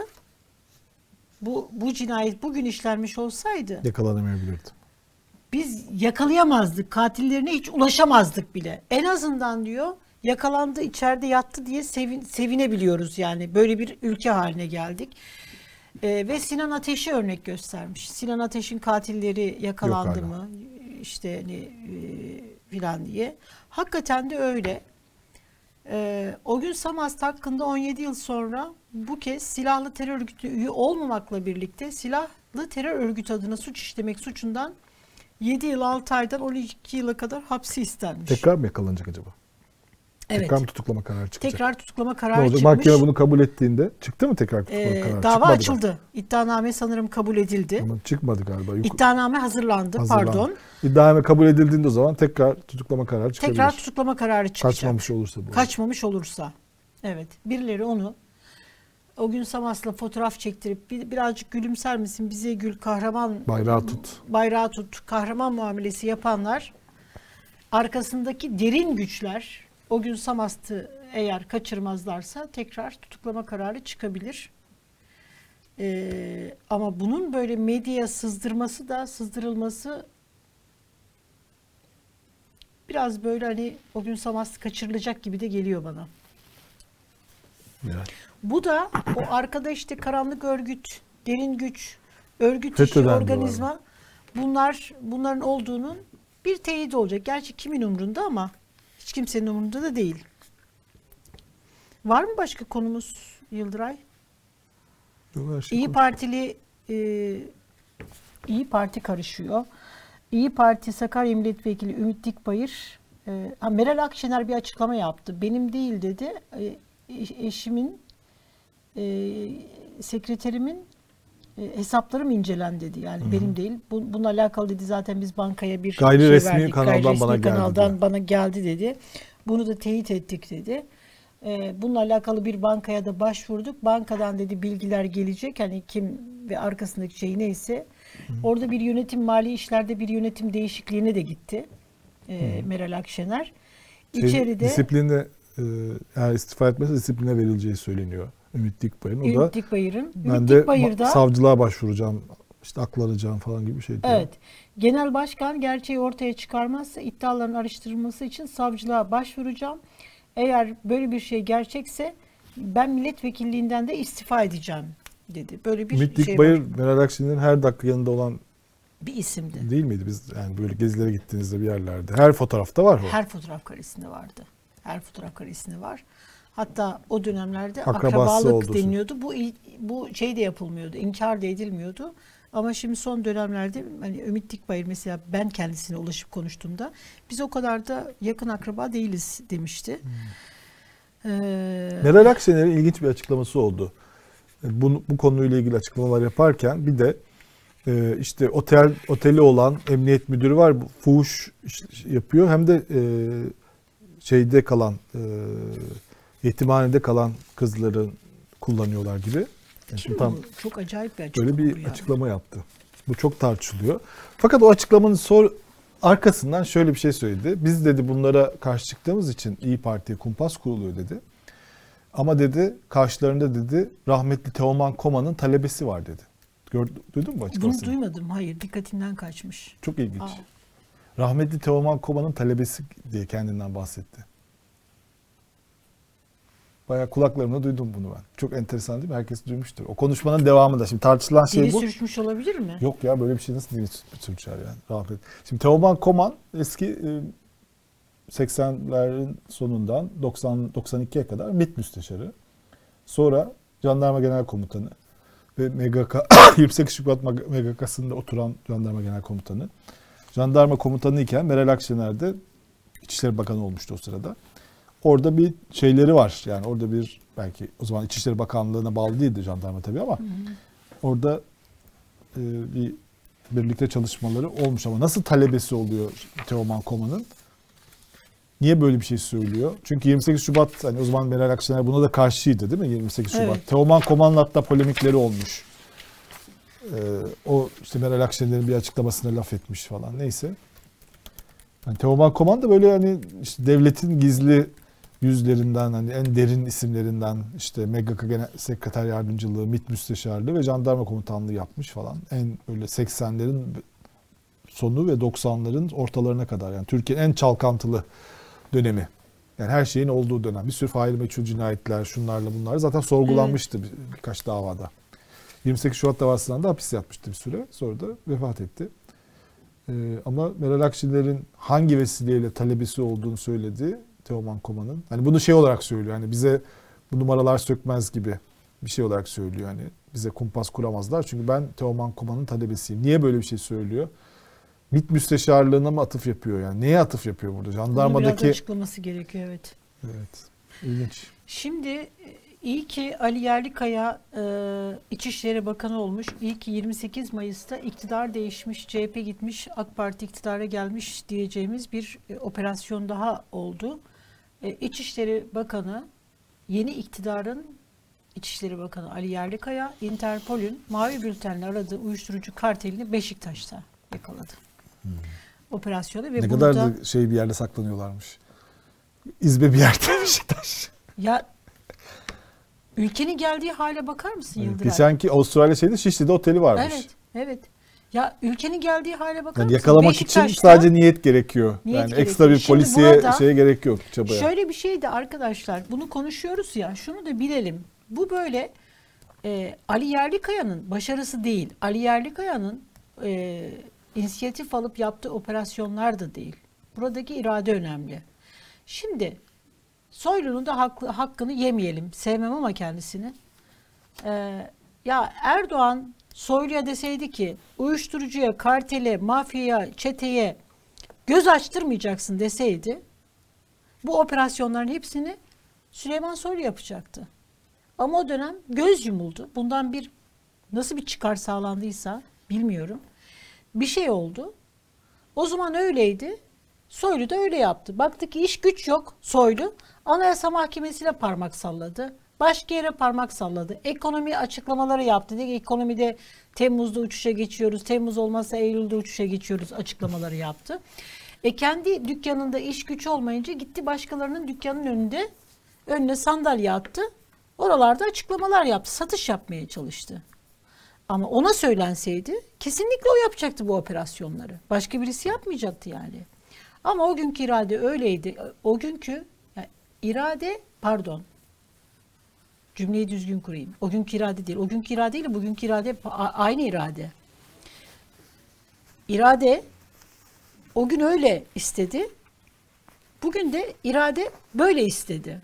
S1: bu bu cinayet bugün işlenmiş olsaydı
S2: Yakalanamayabilirdi.
S1: biz yakalayamazdık. Katillerine hiç ulaşamazdık bile. En azından diyor yakalandı içeride yattı diye sevin, sevinebiliyoruz yani. Böyle bir ülke haline geldik. Ee, ve Sinan Ateş'i örnek göstermiş. Sinan Ateş'in katilleri yakalandı
S2: Yok
S1: mı? İşte hani e, filan diye. Hakikaten de öyle. Ee, o gün Samast hakkında 17 yıl sonra bu kez silahlı terör örgütü üye olmamakla birlikte silahlı terör örgütü adına suç işlemek suçundan 7 yıl 6 aydan 12 yıla kadar hapsi istenmiş.
S2: Tekrar mı yakalanacak acaba?
S1: Evet.
S2: Tekrar mı tutuklama kararı çıkacak?
S1: Tekrar tutuklama
S2: ne
S1: kararı
S2: olacak?
S1: çıkmış.
S2: Mahkeme bunu kabul ettiğinde çıktı mı tekrar tutuklama
S1: Ee,
S2: kararı?
S1: dava
S2: Çıkmadı
S1: açıldı. İddianame sanırım kabul edildi.
S2: Ama çıkmadı galiba. Yuk-
S1: İddianame hazırlandı,
S2: hazırlandı.
S1: pardon.
S2: İddianame kabul edildiğinde o zaman tekrar tutuklama kararı çıkabilir.
S1: Tekrar tutuklama kararı çıkacak.
S2: Kaçmamış olursa bu.
S1: Kaçmamış olursa. Evet. Birileri onu o gün Samas'la fotoğraf çektirip bir, birazcık gülümser misin bize gül kahraman
S2: Bayrağı tut.
S1: bayrağı tut kahraman muamelesi yapanlar arkasındaki derin güçler o gün Samast'ı eğer kaçırmazlarsa tekrar tutuklama kararı çıkabilir. Ee, ama bunun böyle medyaya sızdırması da sızdırılması biraz böyle hani o gün Samast kaçırılacak gibi de geliyor bana.
S2: Yani.
S1: Bu da o arkada işte karanlık örgüt, derin güç, örgüt
S2: FETÖ'den
S1: işi, organizma bunlar bunların olduğunun bir teyidi olacak. Gerçi kimin umrunda ama hiç kimsenin umrunda da değil. Var mı başka konumuz Yıldıray?
S2: Her şey
S1: İyi Partili e, İyi Parti karışıyor. İyi Parti Sakarya Milletvekili Ümit Dikbayır e, ha, Meral Akşener bir açıklama yaptı. Benim değil dedi. E, eş- eşimin e, sekreterimin hesaplarım incelen dedi. Yani benim değil. Bu, bununla alakalı dedi zaten biz bankaya bir
S2: Gayri
S1: şey
S2: resmi
S1: verdik.
S2: kanaldan
S1: Gayri resmi
S2: bana geldi
S1: kanaldan
S2: dedi.
S1: bana geldi dedi. Bunu da teyit ettik dedi. Ee, bununla alakalı bir bankaya da başvurduk. Bankadan dedi bilgiler gelecek. Hani kim ve arkasındaki şey neyse. Orada bir yönetim mali işlerde bir yönetim değişikliğine de gitti. Ee, Meral Akşener.
S2: Şey,
S1: İçeride
S2: disipline e, eğer istifa etmezse disipline verileceği söyleniyor Ümit Dikbayır'ın. O da
S1: Ümit Dikbayır'ın.
S2: ben
S1: Ümit
S2: de savcılığa başvuracağım, işte aklanacağım falan gibi bir şey diyor.
S1: Evet. Genel başkan gerçeği ortaya çıkarmazsa iddiaların araştırılması için savcılığa başvuracağım. Eğer böyle bir şey gerçekse ben milletvekilliğinden de istifa edeceğim dedi. Böyle bir
S2: Ümit
S1: şey
S2: Dikbayır,
S1: var.
S2: Meral Akşener'in her dakika yanında olan
S1: Bir isimdi.
S2: değil miydi? Biz yani böyle gezilere gittiğinizde bir yerlerde. Her fotoğrafta var o.
S1: Her fotoğraf karesinde vardı. Her fotoğraf karesinde var. Hatta o dönemlerde
S2: Akrabası
S1: akrabalık
S2: olduğu
S1: deniliyordu. Bu bu şey de yapılmıyordu. inkar da edilmiyordu. Ama şimdi son dönemlerde hani Ümit Dikbayır mesela ben kendisine ulaşıp konuştuğumda biz o kadar da yakın akraba değiliz demişti.
S2: Hmm.
S1: Ee,
S2: Meral Akşener'in ilginç bir açıklaması oldu. Bu, bu konuyla ilgili açıklamalar yaparken bir de e, işte otel oteli olan emniyet müdürü var. Bu fuhuş yapıyor. Hem de e, şeyde kalan e, yetimhanede kalan kızları kullanıyorlar gibi. Yani şimdi tam?
S1: Çok acayip bir açıklama
S2: böyle bir
S1: yani.
S2: açıklama yaptı. Bu çok tartışılıyor. Fakat o açıklamanın sor arkasından şöyle bir şey söyledi. Biz dedi bunlara karşı çıktığımız için İyi Parti'ye kumpas kuruluyor dedi. Ama dedi karşılarında dedi rahmetli Teoman Koma'nın talebesi var dedi. Gördün, duydun mu bu
S1: Bunu
S2: açıklamasını?
S1: duymadım. Hayır, dikkatimden kaçmış.
S2: Çok ilginç.
S1: Aa.
S2: Rahmetli Teoman Koma'nın talebesi diye kendinden bahsetti. Bayağı kulaklarımla duydum bunu ben. Çok enteresan değil mi? Herkes duymuştur. O konuşmanın devamında. Şimdi tartışılan şey
S1: Dili
S2: bu.
S1: sürçmüş olabilir mi?
S2: Yok ya böyle bir şey nasıl dili sürçer yani rahmet. Şimdi Teoman Koman eski e, 80'lerin sonundan 90 92'ye kadar MİT müsteşarı. Sonra Jandarma Genel Komutanı ve MGK 28 Şubat MGK'sında oturan Jandarma Genel Komutanı. Jandarma komutanı iken Meral Akşener de İçişleri Bakanı olmuştu o sırada. Orada bir şeyleri var. Yani orada bir belki o zaman İçişleri Bakanlığı'na bağlı değildi jandarma tabii ama orada e, bir birlikte çalışmaları olmuş ama nasıl talebesi oluyor Teoman Koma'nın? Niye böyle bir şey söylüyor? Çünkü 28 Şubat hani o zaman Meral Akşener buna da karşıydı değil mi 28 Şubat?
S1: Evet.
S2: Teoman Koma'nın hatta polemikleri olmuş. Ee, o işte Meral Akşener'in bir açıklamasına laf etmiş falan neyse. Yani Teoman Koman da böyle hani işte devletin gizli yüzlerinden hani en derin isimlerinden işte MGK Genel Sekreter Yardımcılığı, MİT Müsteşarlığı ve Jandarma Komutanlığı yapmış falan. En böyle 80'lerin sonu ve 90'ların ortalarına kadar yani Türkiye'nin en çalkantılı dönemi. Yani her şeyin olduğu dönem. Bir sürü fail meçhul cinayetler, şunlarla bunlar zaten sorgulanmıştı bir, birkaç davada. 28 Şubat davasından da hapis yatmıştı bir süre. Sonra da vefat etti. Ee, ama Meral Akşener'in hangi vesileyle talebesi olduğunu söyledi Teoman Koma'nın. Hani bunu şey olarak söylüyor. Hani bize bu numaralar sökmez gibi bir şey olarak söylüyor. Hani bize kumpas kuramazlar. Çünkü ben Teoman Koma'nın talebesiyim. Niye böyle bir şey söylüyor? MİT müsteşarlığına mı atıf yapıyor yani? Neye atıf yapıyor burada?
S1: Bunu biraz
S2: Jandarmadaki...
S1: açıklaması gerekiyor evet.
S2: Evet. İlginç.
S1: Şimdi e, iyi ki Ali Yerlikaya e, İçişleri Bakanı olmuş. İyi ki 28 Mayıs'ta iktidar değişmiş, CHP gitmiş, AK Parti iktidara gelmiş diyeceğimiz bir e, operasyon daha oldu. E, İçişleri Bakanı yeni iktidarın İçişleri Bakanı Ali Yerlikaya, Interpol'ün mavi bültenle aradığı uyuşturucu kartelini Beşiktaş'ta yakaladı. operasyonu ve
S2: Ne
S1: bunu
S2: kadar
S1: da
S2: şey bir yerde saklanıyorlarmış. İzbe bir yerde Beşiktaş.
S1: ya ülkenin geldiği hale bakar mısın Yıldıray?
S2: Geçenki Avustralya şeyde Şişli'de oteli varmış.
S1: Evet, evet. Ya ülkenin geldiği hale bakar
S2: Yani
S1: mısın?
S2: yakalamak için sadece niyet gerekiyor.
S1: Niyet
S2: yani
S1: gerekiyor.
S2: ekstra bir
S1: Şimdi
S2: polisiye
S1: burada
S2: şeye gerek yok çabaya.
S1: Şöyle bir şey de arkadaşlar bunu konuşuyoruz ya şunu da bilelim. Bu böyle e, Ali Yerlikaya'nın başarısı değil. Ali Yerlikaya'nın e, inisiyatif alıp yaptığı operasyonlar da değil. Buradaki irade önemli. Şimdi Soylu'nun da haklı, hakkını yemeyelim. Sevmem ama kendisini. E, ya Erdoğan Soylu'ya deseydi ki uyuşturucuya, kartele, mafyaya, çeteye göz açtırmayacaksın deseydi bu operasyonların hepsini Süleyman Soylu yapacaktı. Ama o dönem göz yumuldu. Bundan bir nasıl bir çıkar sağlandıysa bilmiyorum. Bir şey oldu. O zaman öyleydi. Soylu da öyle yaptı. Baktı ki iş güç yok Soylu. Anayasa Mahkemesi'ne parmak salladı. Başka yere parmak salladı. Ekonomi açıklamaları yaptı. Dedi ekonomide Temmuz'da uçuşa geçiyoruz. Temmuz olmazsa Eylül'de uçuşa geçiyoruz açıklamaları yaptı. E kendi dükkanında iş güç olmayınca gitti başkalarının dükkanının önünde önüne sandalye attı. Oralarda açıklamalar yaptı. Satış yapmaya çalıştı. Ama ona söylenseydi kesinlikle o yapacaktı bu operasyonları. Başka birisi yapmayacaktı yani. Ama o günkü irade öyleydi. O günkü yani irade pardon cümleyi düzgün kurayım. O günkü irade değil. O günkü irade ile bugünkü irade aynı irade. İrade o gün öyle istedi. Bugün de irade böyle istedi.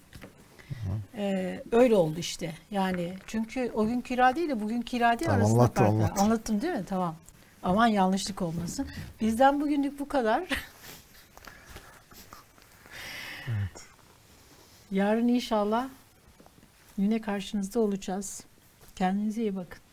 S1: Ee, öyle oldu işte. Yani çünkü o günkü irade ile bugünkü irade
S2: Tamam,
S1: arasında
S2: anlattın,
S1: fark var.
S2: anlattın.
S1: Anlattım değil mi? Tamam. Aman yanlışlık olmasın. Bizden bugünlük bu kadar. Yarın inşallah yine karşınızda olacağız. Kendinize iyi bakın.